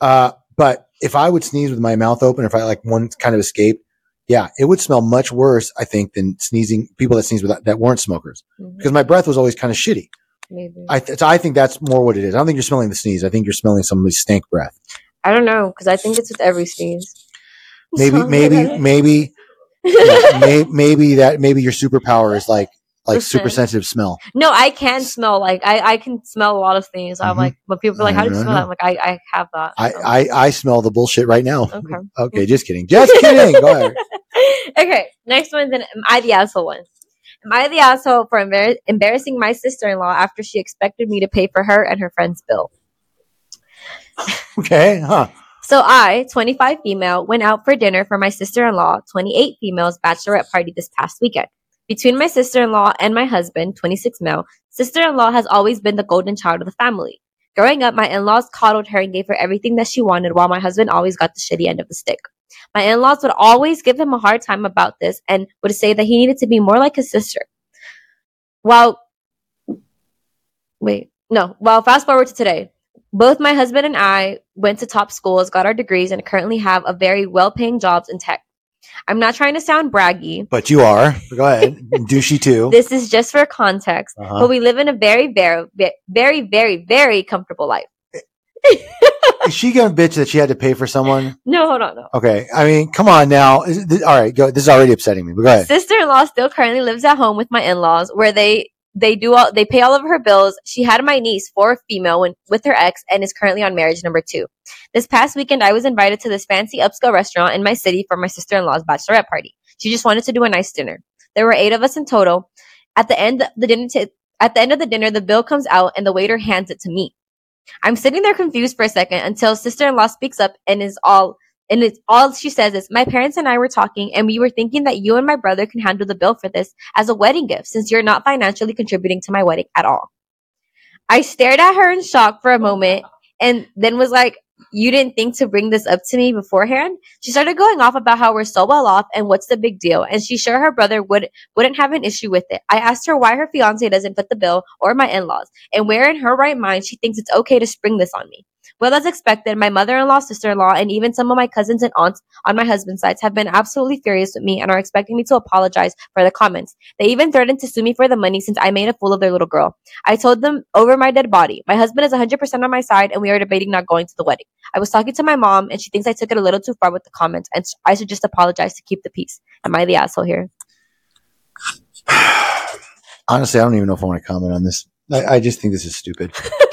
[SPEAKER 2] uh, but if I would sneeze with my mouth open, if I like one kind of escape, yeah, it would smell much worse, I think, than sneezing people that sneeze without that weren't smokers
[SPEAKER 1] Mhm,
[SPEAKER 2] because my breath was always kind of shitty.
[SPEAKER 1] maybe.
[SPEAKER 2] I, th- I think that's more what it is. I don't think you're smelling the sneeze. I think you're smelling somebody's stank breath.
[SPEAKER 1] I don't know because I think it's with every sneeze.
[SPEAKER 2] Maybe, maybe, maybe, yeah, may, maybe that maybe your superpower is like like
[SPEAKER 1] Listen.
[SPEAKER 2] super sensitive smell.
[SPEAKER 1] no, I can smell like I, I can smell a lot of things. I'm
[SPEAKER 2] Mhm.
[SPEAKER 1] like, when people are like, "How do you smell that?" I'm like, I, I have that.
[SPEAKER 2] I,
[SPEAKER 1] so.
[SPEAKER 2] I I smell the bullshit right now.
[SPEAKER 1] okay.
[SPEAKER 2] Okay, just kidding, just kidding. Go ahead.
[SPEAKER 1] okay, next one's an am I the asshole one? Am I the asshole for embar- embarrassing my sister in law after she expected me to pay for her and her friend's bill?
[SPEAKER 2] Okay, huh?
[SPEAKER 1] So I, 25 female, went out for dinner for my sister-in-law, 28 females bachelorette party this past weekend. Between my sister-in-law and my husband, 26 male, sister-in-law has always been the golden child of the family. Growing up, my in-laws coddled her and gave her everything that she wanted while my husband always got the shitty end of the stick. My in-laws would always give him a hard time about this and would say that he needed to be more like his sister. While wait, no, well, fast forward to today. Both my husband and I went to top schools, got our degrees, and currently have a very well paying jobs in tech. I'm not trying to sound braggy.
[SPEAKER 2] But you are. Go ahead. Douchey too.
[SPEAKER 1] This is just for context,
[SPEAKER 2] Uh-huh.
[SPEAKER 1] but we live in a very, very, very, very, very comfortable life.
[SPEAKER 2] Is she gonna bitch that she had to pay for someone?
[SPEAKER 1] No, hold on, no.
[SPEAKER 2] Okay, I mean, come on now. Is it- all right, go. This is already upsetting me. But go ahead.
[SPEAKER 1] Sister-in-law still currently lives at home with my in-laws, where they they do all they pay all of her bills. She had my niece, four female, when, with her ex, and is currently on marriage number two. This past weekend, I was invited to this fancy upscale restaurant in my city for my sister-in-law's bachelorette party. She just wanted to do a nice dinner. There were eight of us in total. At the end, the dinner t- at the end of the dinner, the bill comes out and the waiter hands it to me. I'm sitting there confused for a second until sister-in-law speaks up and is all and it's all she says is my parents and I were talking and we were thinking that you and my brother can handle the bill for this as a wedding gift since you're not financially contributing to my wedding at all. I stared at her in shock for a moment and then was like, you didn't think to bring this up to me beforehand. She started going off about how we're so well off and what's the big deal. And she's sure her brother would wouldn't have an issue with it. I asked her why her fiance doesn't put the bill or my in-laws, and where in her right mind she thinks it's okay to spring this on me. Well, as expected, my mother-in-law, sister-in-law, and even some of my cousins and aunts on my husband's sides have been absolutely furious with me and are expecting me to apologize for the comments. They even threatened to sue me for the money since I made a fool of their little girl. I told them over my dead body. My husband is 100% on my side, and we are debating not going to the wedding. I was talking to my mom, and she thinks I took it a little too far with the comments, and I should just apologize to keep the peace. Am I the asshole here?
[SPEAKER 2] Honestly, I don't even know if I want to comment on this. I, I just think this is stupid.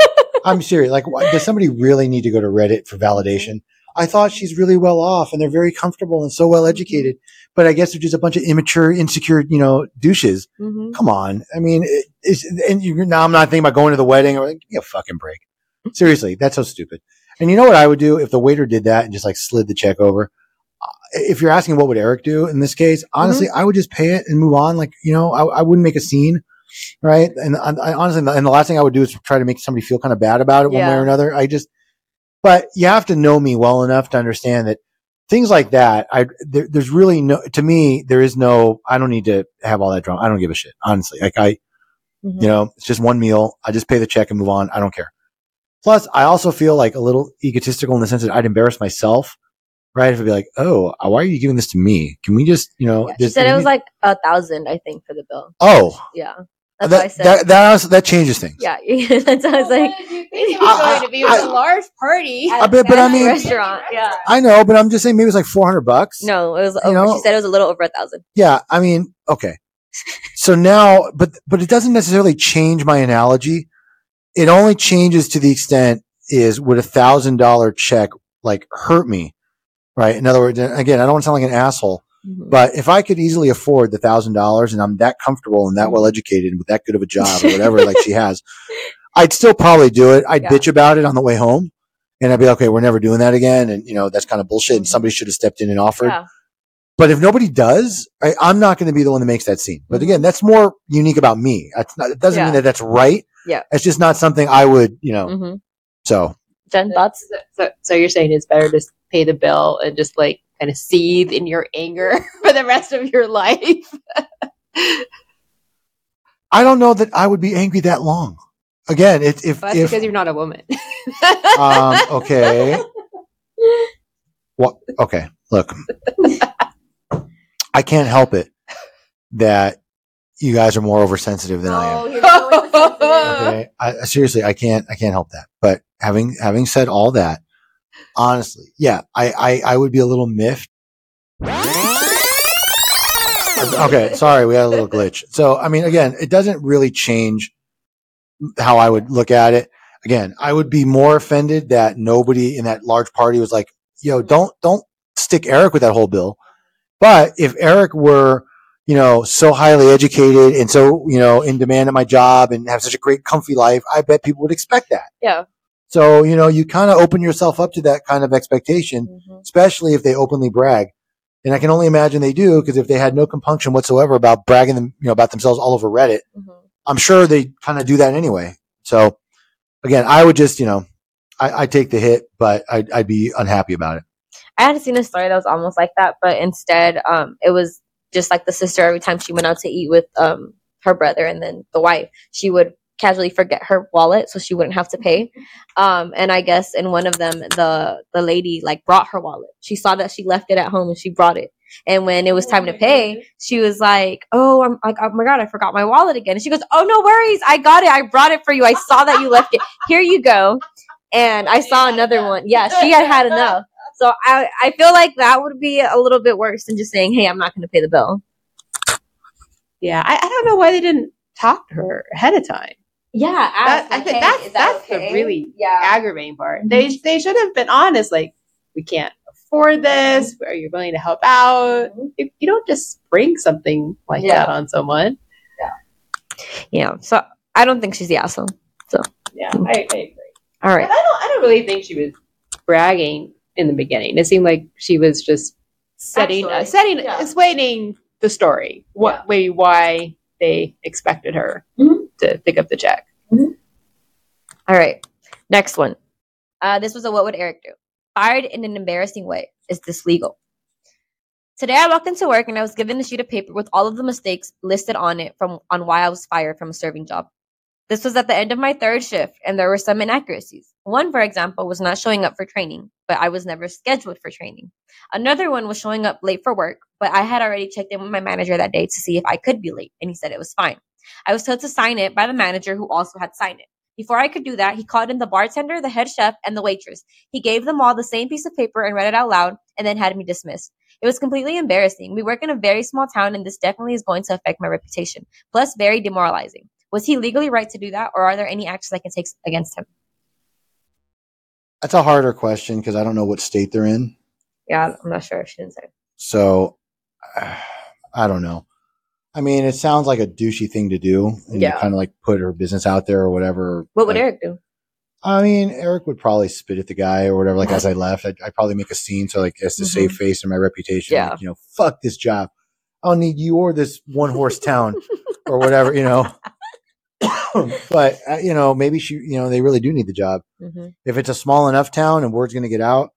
[SPEAKER 2] I'm serious. Like, why, does somebody really need to go to Reddit for validation? I thought she's really well off and they're very comfortable and so well educated, but I guess they're just a bunch of immature, insecure, you know, douches.
[SPEAKER 1] Mm-hmm.
[SPEAKER 2] Come on. I mean, it, it's, and you, now I'm not thinking about going to the wedding or like, give me a fucking break. Seriously, that's so stupid. And you know what I would do if the waiter did that and just like slid the check over? If you're asking what would Eric do in this case, honestly, I would just pay it and move on. Like, you know, I, I wouldn't make a scene. Right. And I, I honestly, and the last thing I would do is try to make somebody feel kind of bad about it one way or another. I just, but you have to know me well enough to understand that things like that, I, there, there's really no, to me, there is no, I don't need to have all that drama. I don't give a shit, honestly. Like I,
[SPEAKER 1] Mhm.
[SPEAKER 2] you know, it's just one meal. I just pay the check and move on. I don't care. Plus, I also feel like a little egotistical in the sense that I'd embarrass myself, right? If I'd be like, oh, why are you giving this to me? Can we just, you know,
[SPEAKER 1] Yeah, she said it was like a thousand, I think, for the bill.
[SPEAKER 2] oh,
[SPEAKER 1] Yeah, that's what I
[SPEAKER 2] that,
[SPEAKER 1] said.
[SPEAKER 2] that, that, also- that changes things.
[SPEAKER 1] yeah, that's what I was like.
[SPEAKER 3] it
[SPEAKER 2] was going to
[SPEAKER 3] be
[SPEAKER 2] It was a
[SPEAKER 3] large party.
[SPEAKER 2] I bet- but I
[SPEAKER 1] At the
[SPEAKER 2] mean-
[SPEAKER 1] restaurant. Yeah.
[SPEAKER 2] I know, but I'm just saying maybe it's like 400 bucks.
[SPEAKER 1] No, it was
[SPEAKER 2] You
[SPEAKER 1] over.
[SPEAKER 2] know-
[SPEAKER 1] she said it was a little over a thousand.
[SPEAKER 2] Yeah. I mean, okay. So now, but, but it doesn't necessarily change my analogy. It only changes to the extent is would a thousand dollar check like hurt me? Right. In other words, again, I don't want to sound like an asshole,
[SPEAKER 1] Mhm.
[SPEAKER 2] but if I could easily afford the thousand dollars and I'm that comfortable and that well educated and with that good of a job or whatever, like she has, I'd still probably do it. I'd
[SPEAKER 1] Yeah.
[SPEAKER 2] bitch about it on the way home and I'd be like, okay, we're never doing that again. And you know, that's kind of bullshit. And somebody should have stepped in and offered.
[SPEAKER 1] Yeah.
[SPEAKER 2] But if nobody does, I, I'm not going to be the one that makes that scene. But
[SPEAKER 1] Mhm.
[SPEAKER 2] again, that's more unique about me. That's not, it doesn't
[SPEAKER 1] Yeah.
[SPEAKER 2] mean that that's right.
[SPEAKER 1] Yeah.
[SPEAKER 2] It's just not something I would, you know,
[SPEAKER 1] hmm
[SPEAKER 2] so
[SPEAKER 1] Jen, thoughts?
[SPEAKER 3] So, so you're saying it's better to pay the bill and just like kind of seethe in your anger for the rest of your life.
[SPEAKER 2] I don't know that I would be angry that long. Again, it, if,
[SPEAKER 3] That's
[SPEAKER 2] if,
[SPEAKER 3] because you're not a woman.
[SPEAKER 2] um, okay. Well, okay. Look, I can't help it that you guys are more oversensitive than I am.
[SPEAKER 1] you're.
[SPEAKER 2] Okay. I- seriously, I can't, I can't help that. But having, having said all that, honestly, yeah, I, I, I would be a little miffed. Okay. Sorry. We had a little glitch. So, I mean, again, it doesn't really change how I would look at it. Again, I would be more offended that nobody in that large party was like, yo, don't, don't stick Eric with that whole bill. But if Eric were, you know, so highly educated and so, you know, in demand at my job and have such a great, comfy life, I bet people would expect that.
[SPEAKER 1] Yeah.
[SPEAKER 2] So, you know, you kind of open yourself up to that kind of expectation,
[SPEAKER 1] Mhm.
[SPEAKER 2] especially if they openly brag. And I can only imagine they do because if they had no compunction whatsoever about bragging them, you know, about themselves all over Reddit,
[SPEAKER 1] Mhm.
[SPEAKER 2] I'm sure they kind of do that anyway. So again, I would just, you know, I, I take the hit, but I'd, I'd be unhappy about it.
[SPEAKER 1] I had seen a story that was almost like that, but instead, um, it was just like the sister. Every time she went out to eat with um her brother and then the wife, she would casually forget her wallet so she wouldn't have to pay. Um, and I guess in one of them, the the lady like brought her wallet. She saw that she left it at home and she brought it. And when it was time to pay, she was like, "Oh, I'm like, oh my god, I forgot my wallet again." And she goes, "Oh, no worries, I got it. I brought it for you. I saw that you left it. Here you go." And I saw another one. Yeah, she had had enough. So I I feel like that would be a little bit worse than just saying, "Hey, I'm not going to pay the bill."
[SPEAKER 3] yeah, I, I don't know why they didn't talk to her ahead of time.
[SPEAKER 1] Yeah,
[SPEAKER 3] That, I think that's that's the really
[SPEAKER 1] yeah.
[SPEAKER 3] aggravating part. They they should have been honest. Like, we can't afford this. Are you willing to help out? If you don't just bring something like
[SPEAKER 1] Yeah.
[SPEAKER 3] that on someone.
[SPEAKER 1] Yeah. Yeah. So I don't think she's the asshole.
[SPEAKER 3] So yeah, I, I agree.
[SPEAKER 1] All
[SPEAKER 3] But. I don't. I don't really think she was bragging in the beginning. It seemed like she was just setting, uh, setting,
[SPEAKER 1] yeah.
[SPEAKER 3] explaining the story. What
[SPEAKER 1] Yeah.
[SPEAKER 3] maybe why they expected her
[SPEAKER 1] Mhm.
[SPEAKER 3] To pick up the check.
[SPEAKER 1] All right. Next one. Uh, this was a what would Eric do? Fired in an embarrassing way. Is this legal? Today I walked into work and I was given a sheet of paper with all of the mistakes listed on it from on why I was fired from a serving job. This was at the end of my third shift and there were some inaccuracies. One, for example, was not showing up for training, but I was never scheduled for training. Another one was showing up late for work, but I had already checked in with my manager that day to see if I could be late and he said it was fine. I was told to sign it by the manager who also had signed it. Before I could do that, he called in the bartender, the head chef, and the waitress. He gave them all the same piece of paper and read it out loud and then had me dismissed. It was completely embarrassing. We work in a very small town and this definitely is going to affect my reputation. Plus, very demoralizing. Was he legally right to do that or are there any actions I can take against him?
[SPEAKER 2] That's a harder question because I don't know what state they're in.
[SPEAKER 1] Yeah, I'm not sure. She didn't say.
[SPEAKER 2] So uh, I don't know. I mean, it sounds like a douchey thing to do, and
[SPEAKER 1] Yeah.
[SPEAKER 2] kind of like put her business out there or whatever.
[SPEAKER 1] What would
[SPEAKER 2] Like,
[SPEAKER 1] Eric do?
[SPEAKER 2] I mean, Eric would probably spit at the guy or whatever. Like as I left, I'd, I'd probably make a scene so like as to save face and my reputation.
[SPEAKER 1] Mm-hmm. Yeah.
[SPEAKER 2] Like, you know, fuck this job. I don't need you or this one horse town or whatever. You know. but uh, you know, maybe she, you know, they really do need the job.
[SPEAKER 1] hmm
[SPEAKER 2] If it's a small enough town and word's going to get out,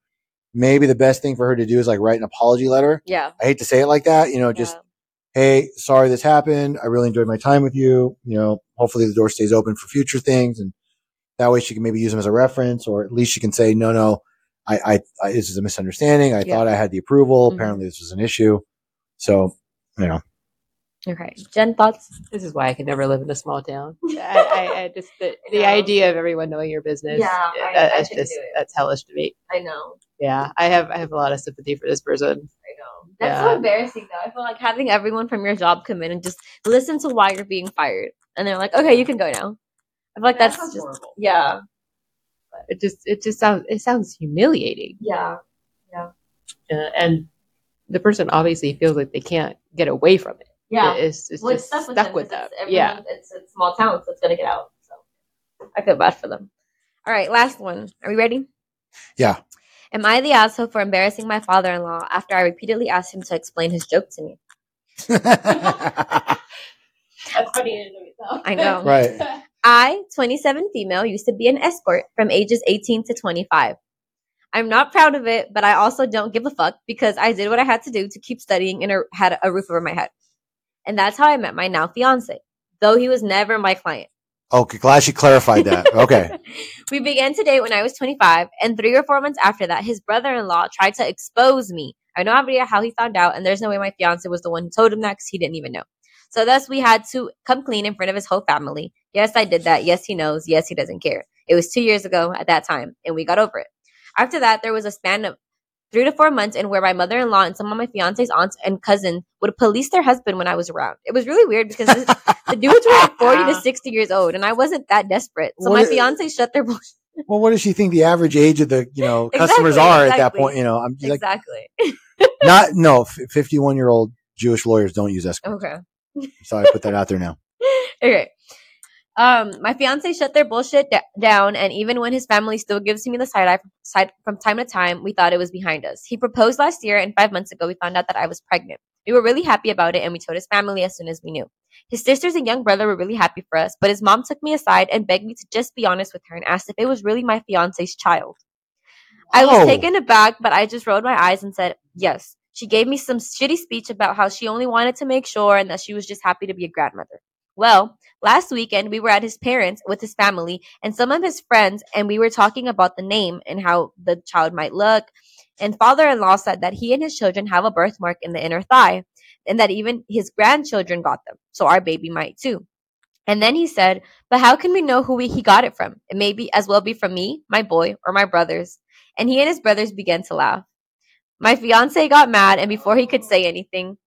[SPEAKER 2] maybe the best thing for her to do is like write an apology letter.
[SPEAKER 1] Yeah.
[SPEAKER 2] I hate to say it like that, you know, just
[SPEAKER 1] yeah.
[SPEAKER 2] Hey, sorry this happened. I really enjoyed my time with you. You know, hopefully the door stays open for future things. And that way she can maybe use them as a reference, or at least she can say, no, no, I, I, I this is a misunderstanding. I
[SPEAKER 1] Yeah.
[SPEAKER 2] thought I had the approval.
[SPEAKER 1] Mhm.
[SPEAKER 2] Apparently this was an issue. So, you know,
[SPEAKER 1] Okay. Jen, thoughts?
[SPEAKER 3] This is why I could never live in a small town. I, I, I just the, the idea of everyone knowing your business.
[SPEAKER 1] Yeah,
[SPEAKER 3] that-
[SPEAKER 1] I
[SPEAKER 3] that's
[SPEAKER 1] couldn't
[SPEAKER 3] just
[SPEAKER 1] do it.
[SPEAKER 3] that's hellish to me.
[SPEAKER 1] I know.
[SPEAKER 3] Yeah, I have I have a lot of sympathy for this person.
[SPEAKER 1] I know. That's
[SPEAKER 3] Yeah.
[SPEAKER 1] so embarrassing though. I feel like having everyone from your job come in and just listen to why you're being fired. And they're like, okay, you can go now. I feel like
[SPEAKER 3] That
[SPEAKER 1] that's just,
[SPEAKER 3] horrible.
[SPEAKER 1] yeah.
[SPEAKER 3] It just it just sounds it sounds humiliating,
[SPEAKER 1] Yeah.
[SPEAKER 3] uh, and the person obviously feels like they can't get away from it.
[SPEAKER 1] Yeah.
[SPEAKER 3] it's, it's
[SPEAKER 1] Well,
[SPEAKER 3] just
[SPEAKER 1] it's
[SPEAKER 3] stuck with,
[SPEAKER 1] them. 'cause
[SPEAKER 3] them.
[SPEAKER 1] It's,
[SPEAKER 3] Yeah,
[SPEAKER 1] everyone- it's a small town, so it's gonna get out. So I feel bad for them. All right, last one. Are we ready?
[SPEAKER 2] yeah.
[SPEAKER 1] Am I the asshole for embarrassing my father-in-law after I repeatedly asked him to explain his joke to me?
[SPEAKER 3] that's funny.
[SPEAKER 1] I know.
[SPEAKER 2] right.
[SPEAKER 1] I, 27 female, used to be an escort from ages 18 to 25. I'm not proud of it, but I also don't give a fuck because I did what I had to do to keep studying and a- had a roof over my head. And that's how I met my now fiance, though he was never my client.
[SPEAKER 2] Okay. Glad she clarified that. Okay.
[SPEAKER 1] we began to date when I was 25, and three or four months after that, his brother in law tried to expose me. I have no idea how he found out, and there's no way my fiance was the one who told him that because he didn't even know. So, thus, we had to come clean in front of his whole family. Yes, I did that. Yes, he knows. Yes, he doesn't care. It was two years ago at that time, and we got over it. After that, there was a span of three to four months and where my mother in law and some of my fiance's aunts and cousins would police their husband when I was around. It was really weird because this, the dudes were like 40 to 60 years old, and I wasn't that desperate. So
[SPEAKER 2] What
[SPEAKER 1] my
[SPEAKER 2] is-
[SPEAKER 1] fiance shut their bullshit.
[SPEAKER 2] well, what does she think the average age of the, you know, customers
[SPEAKER 1] Exactly,
[SPEAKER 2] are at that point? You know, I'm like,
[SPEAKER 1] Exactly.
[SPEAKER 2] not, no, 51 year old Jewish lawyers don't use escorts.
[SPEAKER 1] Okay.
[SPEAKER 2] So I put that out there now.
[SPEAKER 1] Okay. Um, my fiance shut their bullshit da- down, and even when his family still gives me the side eye side from time to time, we thought it was behind us. He proposed last year, and five months ago, we found out that I was pregnant. We were really happy about it, and we told his family as soon as we knew. His sisters and young brother were really happy for us, but his mom took me aside and begged me to just be honest with her and asked if it was really my fiance's child. I was taken aback, but I just rolled my eyes and said, yes. She gave me some shitty speech about how she only wanted to make sure and that she was just happy to be a grandmother. Well, last weekend we were at his parents with his family and some of his friends, and we were talking about the name and how the child might look. And father in law said that he and his children have a birthmark in the inner thigh, and that even his grandchildren got them. So our baby might too. And then he said, But how can we know who we, he got it from? It may be as well be from me, my boy, or my brothers. And he and his brothers began to laugh. My fiance got mad, and before he could say anything,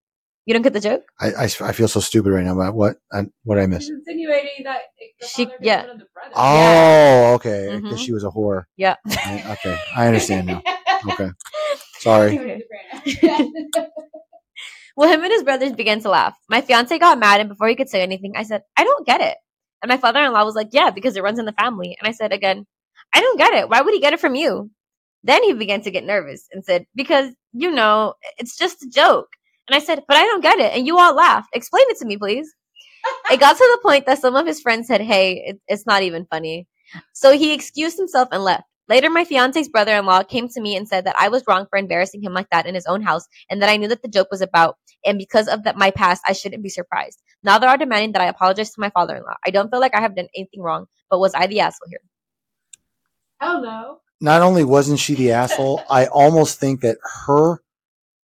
[SPEAKER 1] you don't get the joke?
[SPEAKER 2] I, I, I feel so stupid right now. But what, I, what I miss?
[SPEAKER 3] She's insinuating that
[SPEAKER 1] She- yeah.
[SPEAKER 3] got one of the brothers.
[SPEAKER 2] Oh, okay. Because
[SPEAKER 1] Mhm.
[SPEAKER 2] she was a whore.
[SPEAKER 1] Yeah.
[SPEAKER 2] I- okay. I understand now. Okay. Sorry.
[SPEAKER 1] Well, him and his brothers began to laugh. My fiance got mad, and before he could say anything, I said, I don't get it. And my father in law was like, Yeah, because it runs in the family. And I said again, I don't get it. Why would he get it from you? Then he began to get nervous and said, Because, you know, it's just a joke. And I said, But I don't get it. And you all laughed. Explain it to me, please. it got to the point that some of his friends said, Hey, it, it's not even funny. So he excused himself and left. Later, my fiance's brother in law came to me and said that I was wrong for embarrassing him like that in his own house and that I knew that the joke was about, and because of that, my past, I shouldn't be surprised. Now they are demanding that I apologize to my father in law. I don't feel like I have done anything wrong, but was I the asshole here?
[SPEAKER 3] Hell no.
[SPEAKER 2] Not only wasn't she the asshole, I almost think that her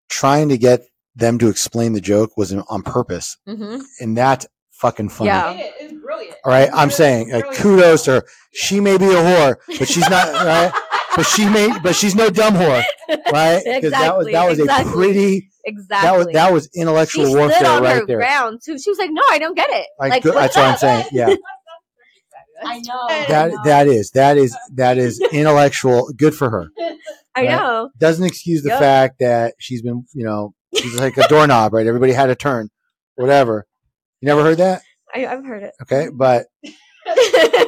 [SPEAKER 2] trying to get them to explain the joke was on purpose,
[SPEAKER 1] Mm-hmm.
[SPEAKER 2] and that's fucking funny.
[SPEAKER 1] Yeah.
[SPEAKER 3] It is brilliant.
[SPEAKER 2] All right, I'm saying like, kudos to her. She may be a whore, but she's not right. But she may, but she's no dumb whore, right? Because that was that was
[SPEAKER 1] Exactly,
[SPEAKER 2] a pretty
[SPEAKER 1] Exactly.
[SPEAKER 2] that was that was intellectual
[SPEAKER 1] she
[SPEAKER 2] warfare
[SPEAKER 1] stood on
[SPEAKER 2] right
[SPEAKER 1] her
[SPEAKER 2] there.
[SPEAKER 1] ground too. She was like, "No, I don't get it."
[SPEAKER 2] Like,
[SPEAKER 1] Like,
[SPEAKER 2] good-
[SPEAKER 1] what's
[SPEAKER 2] that's what I'm
[SPEAKER 1] up?
[SPEAKER 2] saying. Yeah,
[SPEAKER 1] I know.
[SPEAKER 2] that that is that is that is intellectual. Good for her.
[SPEAKER 1] I
[SPEAKER 2] right?
[SPEAKER 1] know.
[SPEAKER 2] Doesn't excuse the
[SPEAKER 1] Yep.
[SPEAKER 2] fact that she's been, you know, she's like a doorknob, right? Everybody had a turn, whatever. You never heard that?
[SPEAKER 1] I, I've heard it.
[SPEAKER 2] Okay, but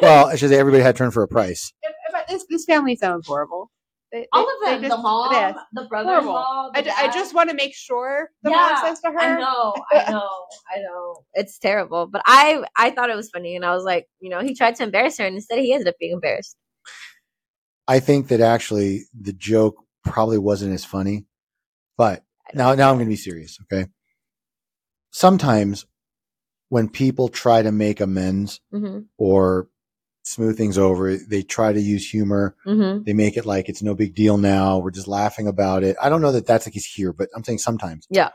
[SPEAKER 2] well, I should say everybody had a turn for a price.
[SPEAKER 3] If- if this, this family sounds horrible. They-
[SPEAKER 1] All
[SPEAKER 3] they-
[SPEAKER 1] of them,
[SPEAKER 3] they
[SPEAKER 1] the mom,
[SPEAKER 3] yeah.
[SPEAKER 1] the brother-in-law.
[SPEAKER 3] I,
[SPEAKER 1] the
[SPEAKER 3] ju- I just want to make sure the
[SPEAKER 1] Yeah,
[SPEAKER 3] mom says to her.
[SPEAKER 1] I know, I know, I know. It's terrible, but I I thought it was funny, and I was like, you know, he tried to embarrass her, and instead he ended up being embarrassed.
[SPEAKER 2] I think that actually the joke probably wasn't as funny, but now now I'm going to be serious. Okay, sometimes when people try to make amends
[SPEAKER 1] Mm-hmm.
[SPEAKER 2] or smooth things over, they try to use humor.
[SPEAKER 1] Mm-hmm.
[SPEAKER 2] They make it like it's no big deal now. We're just laughing about it. I don't know that that's the case here, but I'm saying sometimes.
[SPEAKER 1] Yeah.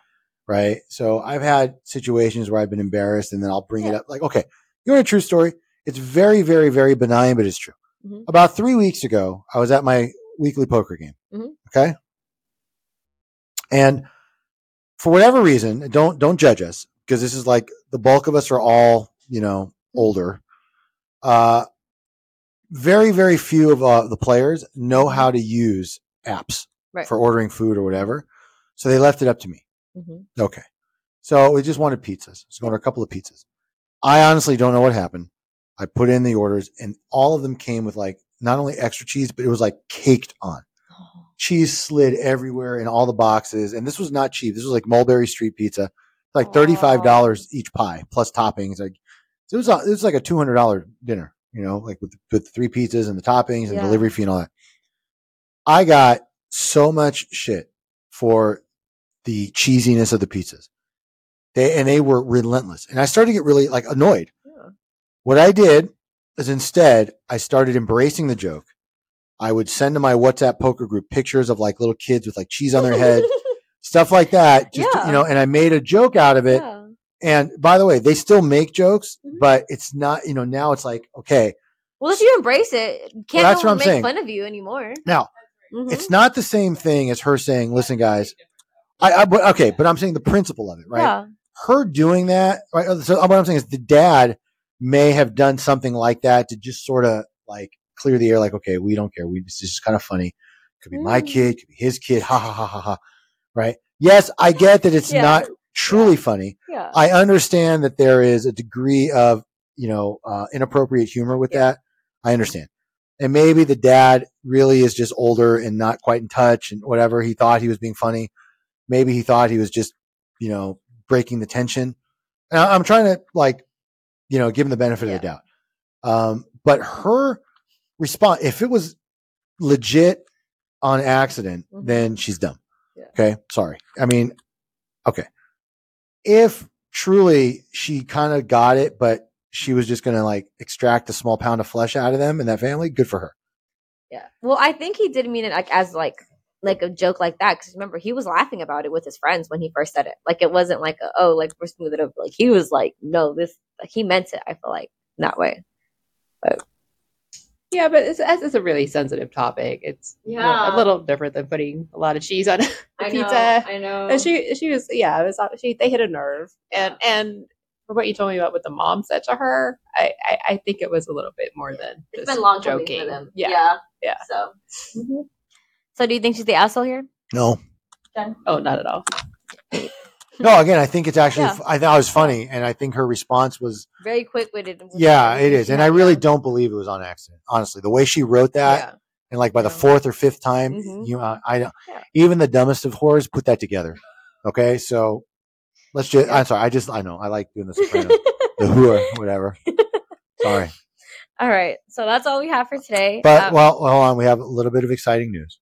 [SPEAKER 2] Right. So I've had situations where I've been embarrassed and then I'll bring it up like, okay, you want a true story? It's very, very, very benign, but it's true.
[SPEAKER 1] Mhm.
[SPEAKER 2] About three weeks ago, I was at my weekly poker game.
[SPEAKER 1] Mhm.
[SPEAKER 2] Okay. And for whatever reason, don't, don't judge us because this is like the bulk of us are all, you know, older. Uh, very, very few of uh, the players know how to use apps
[SPEAKER 1] Right.
[SPEAKER 2] for ordering food or whatever. So they left it up to me.
[SPEAKER 1] Mm-hmm.
[SPEAKER 2] Okay. So we just wanted pizzas. So we ordered a couple of pizzas. I honestly don't know what happened. I put in the orders and all of them came with like not only extra cheese, but it was like caked on. Cheese slid everywhere in all the boxes. And this was not cheap. This was like Mulberry Street pizza, like $35 each pie plus toppings. Like it was, a, it was like a $200 dinner, you know, like with, with three pizzas and the toppings and
[SPEAKER 1] Yeah.
[SPEAKER 2] delivery fee and all that. I got so much shit for the cheesiness of the pizzas. They and they were relentless. And I started to get really like annoyed.
[SPEAKER 1] Yeah.
[SPEAKER 2] What I did is instead I started embracing the joke. I would send to my WhatsApp poker group pictures of like little kids with like cheese on their head, stuff like that. Just
[SPEAKER 1] Yeah.
[SPEAKER 2] you know, and I made a joke out of it.
[SPEAKER 1] yeah.
[SPEAKER 2] And by the way, they still make jokes,
[SPEAKER 1] Mhm.
[SPEAKER 2] but it's not, you know, now it's like, okay,
[SPEAKER 1] Well, if you embrace it, can't
[SPEAKER 2] that's
[SPEAKER 1] no
[SPEAKER 2] what I'm
[SPEAKER 1] make
[SPEAKER 2] saying.
[SPEAKER 1] fun of you anymore.
[SPEAKER 2] now
[SPEAKER 1] Mhm.
[SPEAKER 2] it's not the same thing as her saying, listen, guys, I, I but okay, but I'm saying the principle of it, right?
[SPEAKER 1] Yeah.
[SPEAKER 2] her doing that, right? So what I'm saying is the dad may have done something like that to just sort of like clear the air, like, okay, we don't care. We this is kind of funny. Could be my
[SPEAKER 1] Mm.
[SPEAKER 2] kid, could be his kid, ha ha ha ha ha. Right? Yes, I get that it's
[SPEAKER 1] Yeah.
[SPEAKER 2] not truly funny.
[SPEAKER 1] Yeah.
[SPEAKER 2] I understand that there is a degree of, you know, uh, inappropriate humor with
[SPEAKER 1] Yeah.
[SPEAKER 2] that. I understand. And maybe the dad really is just older and not quite in touch and whatever. He thought he was being funny. Maybe he thought he was just, you know, breaking the tension. And I'm trying to like, you know, give him the benefit of the doubt. Um, but her response, if it was legit on accident,
[SPEAKER 1] Mhm.
[SPEAKER 2] then she's dumb.
[SPEAKER 1] Yeah.
[SPEAKER 2] Okay. Sorry. I mean, okay. If truly she kind of got it, but she was just going to like extract a small pound of flesh out of them and that family, good for her.
[SPEAKER 1] Yeah. Well, I think he did mean it like as like like a joke like that because remember he was laughing about it with his friends when he first said it. Like it wasn't like a, oh like we're smooth it over. Like he was like no this like he meant it. I feel like that way.
[SPEAKER 3] Yeah, but it's, it's a really sensitive topic. It's you know,
[SPEAKER 1] Yeah.
[SPEAKER 3] a little different than putting a lot of cheese on a pizza.
[SPEAKER 1] I know.
[SPEAKER 3] And she she was yeah, it was she they hit a nerve. And and for what you told me about what the mom said to her, I I, I think it was a little bit more than
[SPEAKER 1] it's
[SPEAKER 3] just
[SPEAKER 1] been long coming
[SPEAKER 3] joking.
[SPEAKER 1] for them.
[SPEAKER 3] Yeah.
[SPEAKER 1] Yeah.
[SPEAKER 3] Yeah.
[SPEAKER 1] So. Mm-hmm. So do you think she's the asshole here?
[SPEAKER 2] No,
[SPEAKER 3] Oh, not at all.
[SPEAKER 2] no, again, I think it's actually,
[SPEAKER 1] Yeah.
[SPEAKER 2] I thought it was funny. And I think her response was,
[SPEAKER 1] Very quick witted.
[SPEAKER 2] yeah, it is. And I really don't believe it was on accident. Honestly, the way she wrote that and like by the
[SPEAKER 1] Yeah.
[SPEAKER 2] fourth or fifth time,
[SPEAKER 1] Mhm.
[SPEAKER 2] you, uh, I don't,
[SPEAKER 1] Yeah.
[SPEAKER 2] even the dumbest of whores put that together. Okay. So let's just. I'm sorry. I just, I know I like doing the soprano, the whore, whatever. Sorry.
[SPEAKER 1] All right. So that's all we have for today.
[SPEAKER 2] But
[SPEAKER 1] Um,
[SPEAKER 2] well, hold on. We have a little bit of exciting news.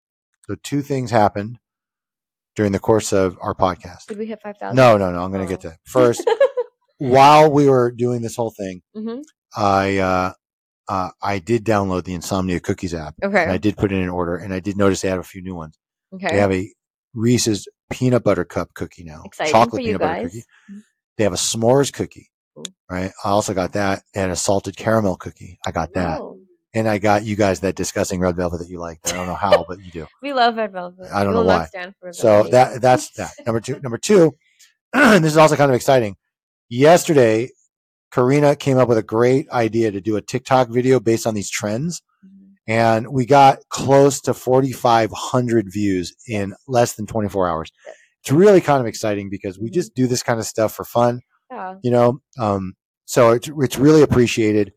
[SPEAKER 2] So two things happened during the course of our podcast.
[SPEAKER 1] did we hit 5,000?
[SPEAKER 2] No, no, no. I'm going to
[SPEAKER 1] Oh.
[SPEAKER 2] get to that. first. while we were doing this whole thing,
[SPEAKER 1] hmm
[SPEAKER 2] I uh, uh, I did download the Insomnia Cookies app, and I did put in an order, and I did notice they have a few new ones.
[SPEAKER 1] Okay.
[SPEAKER 2] They have a Reese's peanut butter cup cookie now,
[SPEAKER 1] Exciting
[SPEAKER 2] chocolate
[SPEAKER 1] for you
[SPEAKER 2] peanut butter
[SPEAKER 1] guys.
[SPEAKER 2] cookie. They have a s'mores cookie,
[SPEAKER 1] Cool.
[SPEAKER 2] right? I also got that, and a salted caramel cookie. I got that,
[SPEAKER 1] Oh,
[SPEAKER 2] and I got you guys that disgusting red velvet that you like. I don't know how, but you do.
[SPEAKER 1] we love red velvet.
[SPEAKER 2] I don't know why. So
[SPEAKER 1] velvet.
[SPEAKER 2] that that's that. Number two. Number two. this is also kind of exciting. Yesterday, Karina came up with a great idea to do a TikTok video based on these trends,
[SPEAKER 1] Mhm.
[SPEAKER 2] and we got close to 4,500 views in less than 24 hours. It's really kind of exciting because we
[SPEAKER 1] Mhm.
[SPEAKER 2] just do this kind of stuff for fun,
[SPEAKER 1] Yeah.
[SPEAKER 2] you know. Um, so it's it's really appreciated.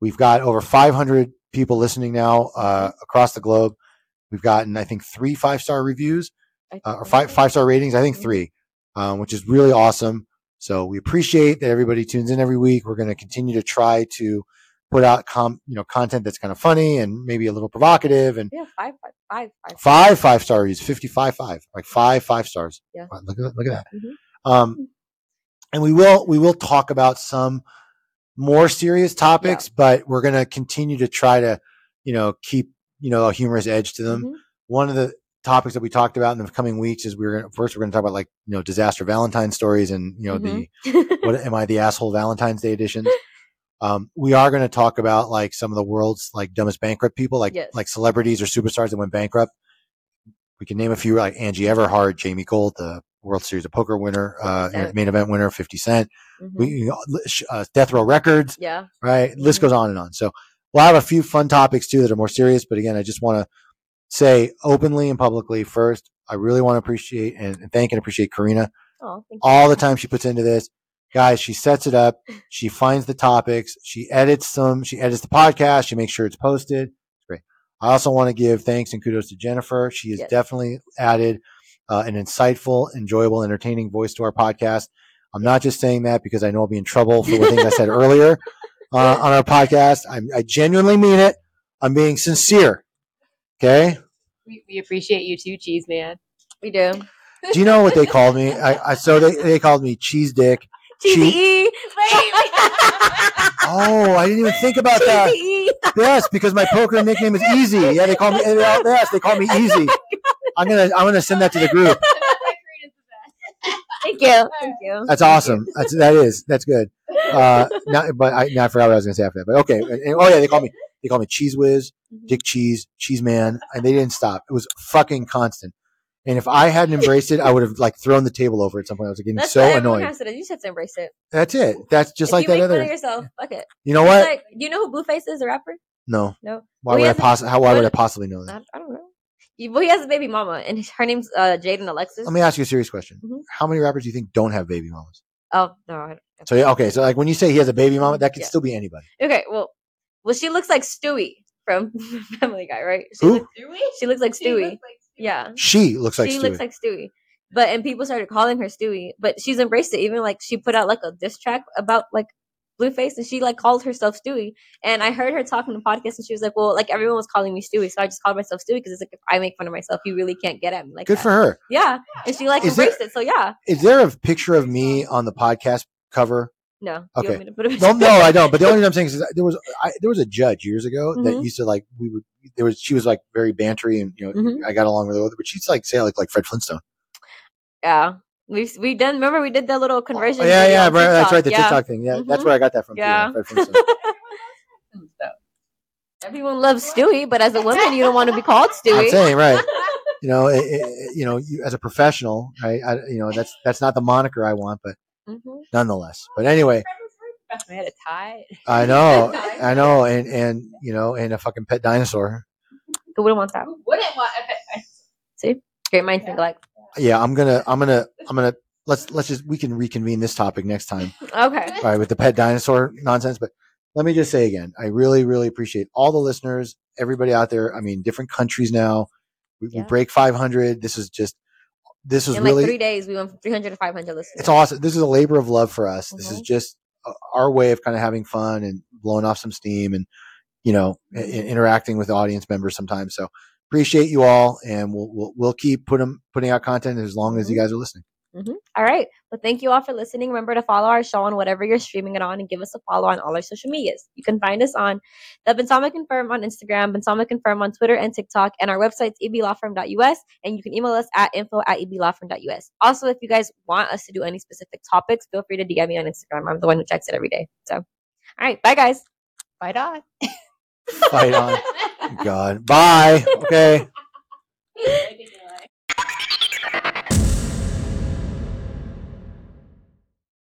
[SPEAKER 2] We've got over 500 people listening now uh, across the globe. We've gotten, I think, three five star reviews uh, or five five star ratings. I think three, um, which is really awesome. So we appreciate that everybody tunes in every week. We're going to continue to try to put out com you know content that's kind of funny and maybe a little provocative and
[SPEAKER 1] Yeah, five, five, five, five.
[SPEAKER 2] five five star reviews 55 five like five five stars
[SPEAKER 1] Yeah.
[SPEAKER 2] Wow, look at that, look at that
[SPEAKER 1] Mhm.
[SPEAKER 2] um and we will we will talk about some more serious topics but we're going to continue to try to you know keep you know a humorous edge to them
[SPEAKER 1] Mhm.
[SPEAKER 2] one of the topics that we talked about in the coming weeks is we're gonna first we're gonna talk about like you know disaster valentine stories and you know the
[SPEAKER 1] Mhm.
[SPEAKER 2] what am I the asshole Valentine's Day editions? Um, we are going to talk about like some of the world's like dumbest bankrupt people, like
[SPEAKER 1] Yes.
[SPEAKER 2] like celebrities or superstars that went bankrupt. We can name a few, like Angie Everhart, Jamie Gold, the World Series of Poker winner, uh, main event winner, Fifty Cent.
[SPEAKER 1] Mhm.
[SPEAKER 2] We uh, Death Row Records,
[SPEAKER 1] yeah.
[SPEAKER 2] right? List
[SPEAKER 1] Mhm.
[SPEAKER 2] goes on and on. So we'll have a few fun topics too that are more serious. But again, I just want to say openly and publicly first, I really want to appreciate and, thank and appreciate Karina
[SPEAKER 1] Oh, thank you.
[SPEAKER 2] all the time she puts into this. Guys, she sets it up. She finds the topics. She edits them. She edits the podcast. She makes sure it's posted. Great. I also want to give thanks and kudos to Jennifer. She has
[SPEAKER 1] Yes.
[SPEAKER 2] definitely added uh, an insightful, enjoyable, entertaining voice to our podcast. I'm not just saying that because I know I'll be in trouble for the things I said earlier uh, on our podcast. I'm, I genuinely mean it. I'm being sincere. Okay.
[SPEAKER 3] We, we appreciate you too, Cheese Man.
[SPEAKER 1] We do.
[SPEAKER 2] Do you know what they called me? I, I so they, they called me cheese dick.
[SPEAKER 1] TDE. Wait.
[SPEAKER 2] Oh, I didn't even think about that.
[SPEAKER 1] TDE.
[SPEAKER 2] Yes, because my poker nickname is Easy. Yeah, they call me. Yes, they call me Easy. I'm gonna I'm gonna send that to the group.
[SPEAKER 1] Thank you. Thank you.
[SPEAKER 2] That's awesome. That's that is that's good. Uh, now, but I, now I forgot what I was gonna say after that. But okay. And- oh yeah, they call me they call me Cheese Whiz, Dick Cheese, Cheese Man, and they didn't stop. It was fucking constant. And if I hadn't embraced it, I would have like thrown the table over at some point. I was getting
[SPEAKER 1] That's
[SPEAKER 2] so
[SPEAKER 1] what
[SPEAKER 2] annoyed.
[SPEAKER 1] has to do. You just have to embrace it.
[SPEAKER 2] That's it. That's just
[SPEAKER 1] if
[SPEAKER 2] like
[SPEAKER 1] you
[SPEAKER 2] that
[SPEAKER 1] make fun
[SPEAKER 2] other.
[SPEAKER 1] of yourself, fuck it.
[SPEAKER 2] You know what?
[SPEAKER 1] Like, do you know who Blueface is, the rapper?
[SPEAKER 2] no.
[SPEAKER 1] No.
[SPEAKER 2] Why
[SPEAKER 1] Well,
[SPEAKER 2] would I
[SPEAKER 1] has
[SPEAKER 2] possibly? How? Why would I possibly know that?
[SPEAKER 1] I, I don't know. He- Well, he has a baby mama, and her name's uh, Jaidyn Alexis.
[SPEAKER 2] Let me ask you a serious question.
[SPEAKER 1] Mhm.
[SPEAKER 2] How many rappers do you think don't have baby mamas?
[SPEAKER 1] oh no. I don't-
[SPEAKER 2] So yeah, okay, so like when you say he has a baby mama, that could
[SPEAKER 1] Yeah.
[SPEAKER 2] still be anybody.
[SPEAKER 1] Okay. Well, well, she looks like Stewie from Family Guy, right? She
[SPEAKER 2] Who?
[SPEAKER 1] Looks, she looks like Stewie. Yeah.
[SPEAKER 2] She looks like
[SPEAKER 1] she
[SPEAKER 2] Stewie.
[SPEAKER 1] looks like Stewie. But and people started calling her Stewie, but she's embraced it. Even like she put out like a diss track about like Blueface, and she like called herself Stewie. And I heard her talking on the podcast, and she was like, "Well, like everyone was calling me Stewie, so I just called myself Stewie because it's like if I make fun of myself, you really can't get at me like
[SPEAKER 2] Good
[SPEAKER 1] that."
[SPEAKER 2] for her.
[SPEAKER 1] Yeah, and she like
[SPEAKER 2] Is there-
[SPEAKER 1] embraced it. So yeah,
[SPEAKER 2] Is there a picture of me on the podcast cover?
[SPEAKER 1] no,
[SPEAKER 2] Okay.
[SPEAKER 1] want me to put it?
[SPEAKER 2] No, no, I don't. But the only thing I'm saying is that there was I, there was a judge years ago that
[SPEAKER 1] Mhm.
[SPEAKER 2] used to like we would there was she was like very bantery and you know
[SPEAKER 1] Mhm.
[SPEAKER 2] I got along with her, but she's like say like like Fred Flintstone.
[SPEAKER 1] yeah, we've we done. Remember we did that little conversion.
[SPEAKER 2] Oh, yeah, yeah,
[SPEAKER 1] on
[SPEAKER 2] right, that's right. The
[SPEAKER 1] yeah.
[SPEAKER 2] TikTok thing. Yeah, that's
[SPEAKER 1] Mhm.
[SPEAKER 2] where I got that from. too,
[SPEAKER 1] Yeah.
[SPEAKER 2] Fred Flintstone.
[SPEAKER 1] Everyone loves Stewie, but as a woman, you don't want to be called
[SPEAKER 2] I'm
[SPEAKER 1] Stewie.
[SPEAKER 2] saying right. You know, it, it, you know, you, as a professional, right? I, you know, that's that's not the moniker I want, but
[SPEAKER 1] Mhm.
[SPEAKER 2] nonetheless. But anyway,
[SPEAKER 3] I had a tie.
[SPEAKER 2] I know, I know, and and you know, and a fucking pet dinosaur.
[SPEAKER 1] Who wouldn't want that?
[SPEAKER 3] Who wouldn't want a pet?
[SPEAKER 1] See, great minds think alike.
[SPEAKER 2] Yeah, I'm gonna, I'm gonna, I'm gonna. Let's let's just we can reconvene this topic next time,
[SPEAKER 1] Okay.
[SPEAKER 2] all right? With the pet dinosaur nonsense, but let me just say again, I really, really appreciate all the listeners, everybody out there. I mean, different countries now. We, we break 500. This is just, this is
[SPEAKER 1] In
[SPEAKER 2] really,
[SPEAKER 1] like three days, we went from 300 to 500 listeners.
[SPEAKER 2] it's awesome. This is a labor of love for us. This is
[SPEAKER 1] Mhm.
[SPEAKER 2] just uh, our way of kind of having fun and blowing off some steam and you know, i- interacting with audience members sometimes. So appreciate you all, and we'll we'll, we'll keep putting putting out content as long as you mm-hmm. guys are listening. Mm-hmm.
[SPEAKER 1] All right. Well, thank you all for listening. Remember to follow our show on whatever you're streaming it on and give us a follow on all our social medias. You can find us on the Bensama Confirm on Instagram, Bensama Confirm on Twitter and TikTok, and our website's eblawfirm.us. And you can email us at info at eblawfirm.us. Also, if you guys want us to do any specific topics, feel free to DM me on Instagram. I'm the one who checks it every day. So, all right. Bye, guys.
[SPEAKER 3] Bye, Dot.
[SPEAKER 2] Bye, on, Oh, God. Bye. Okay.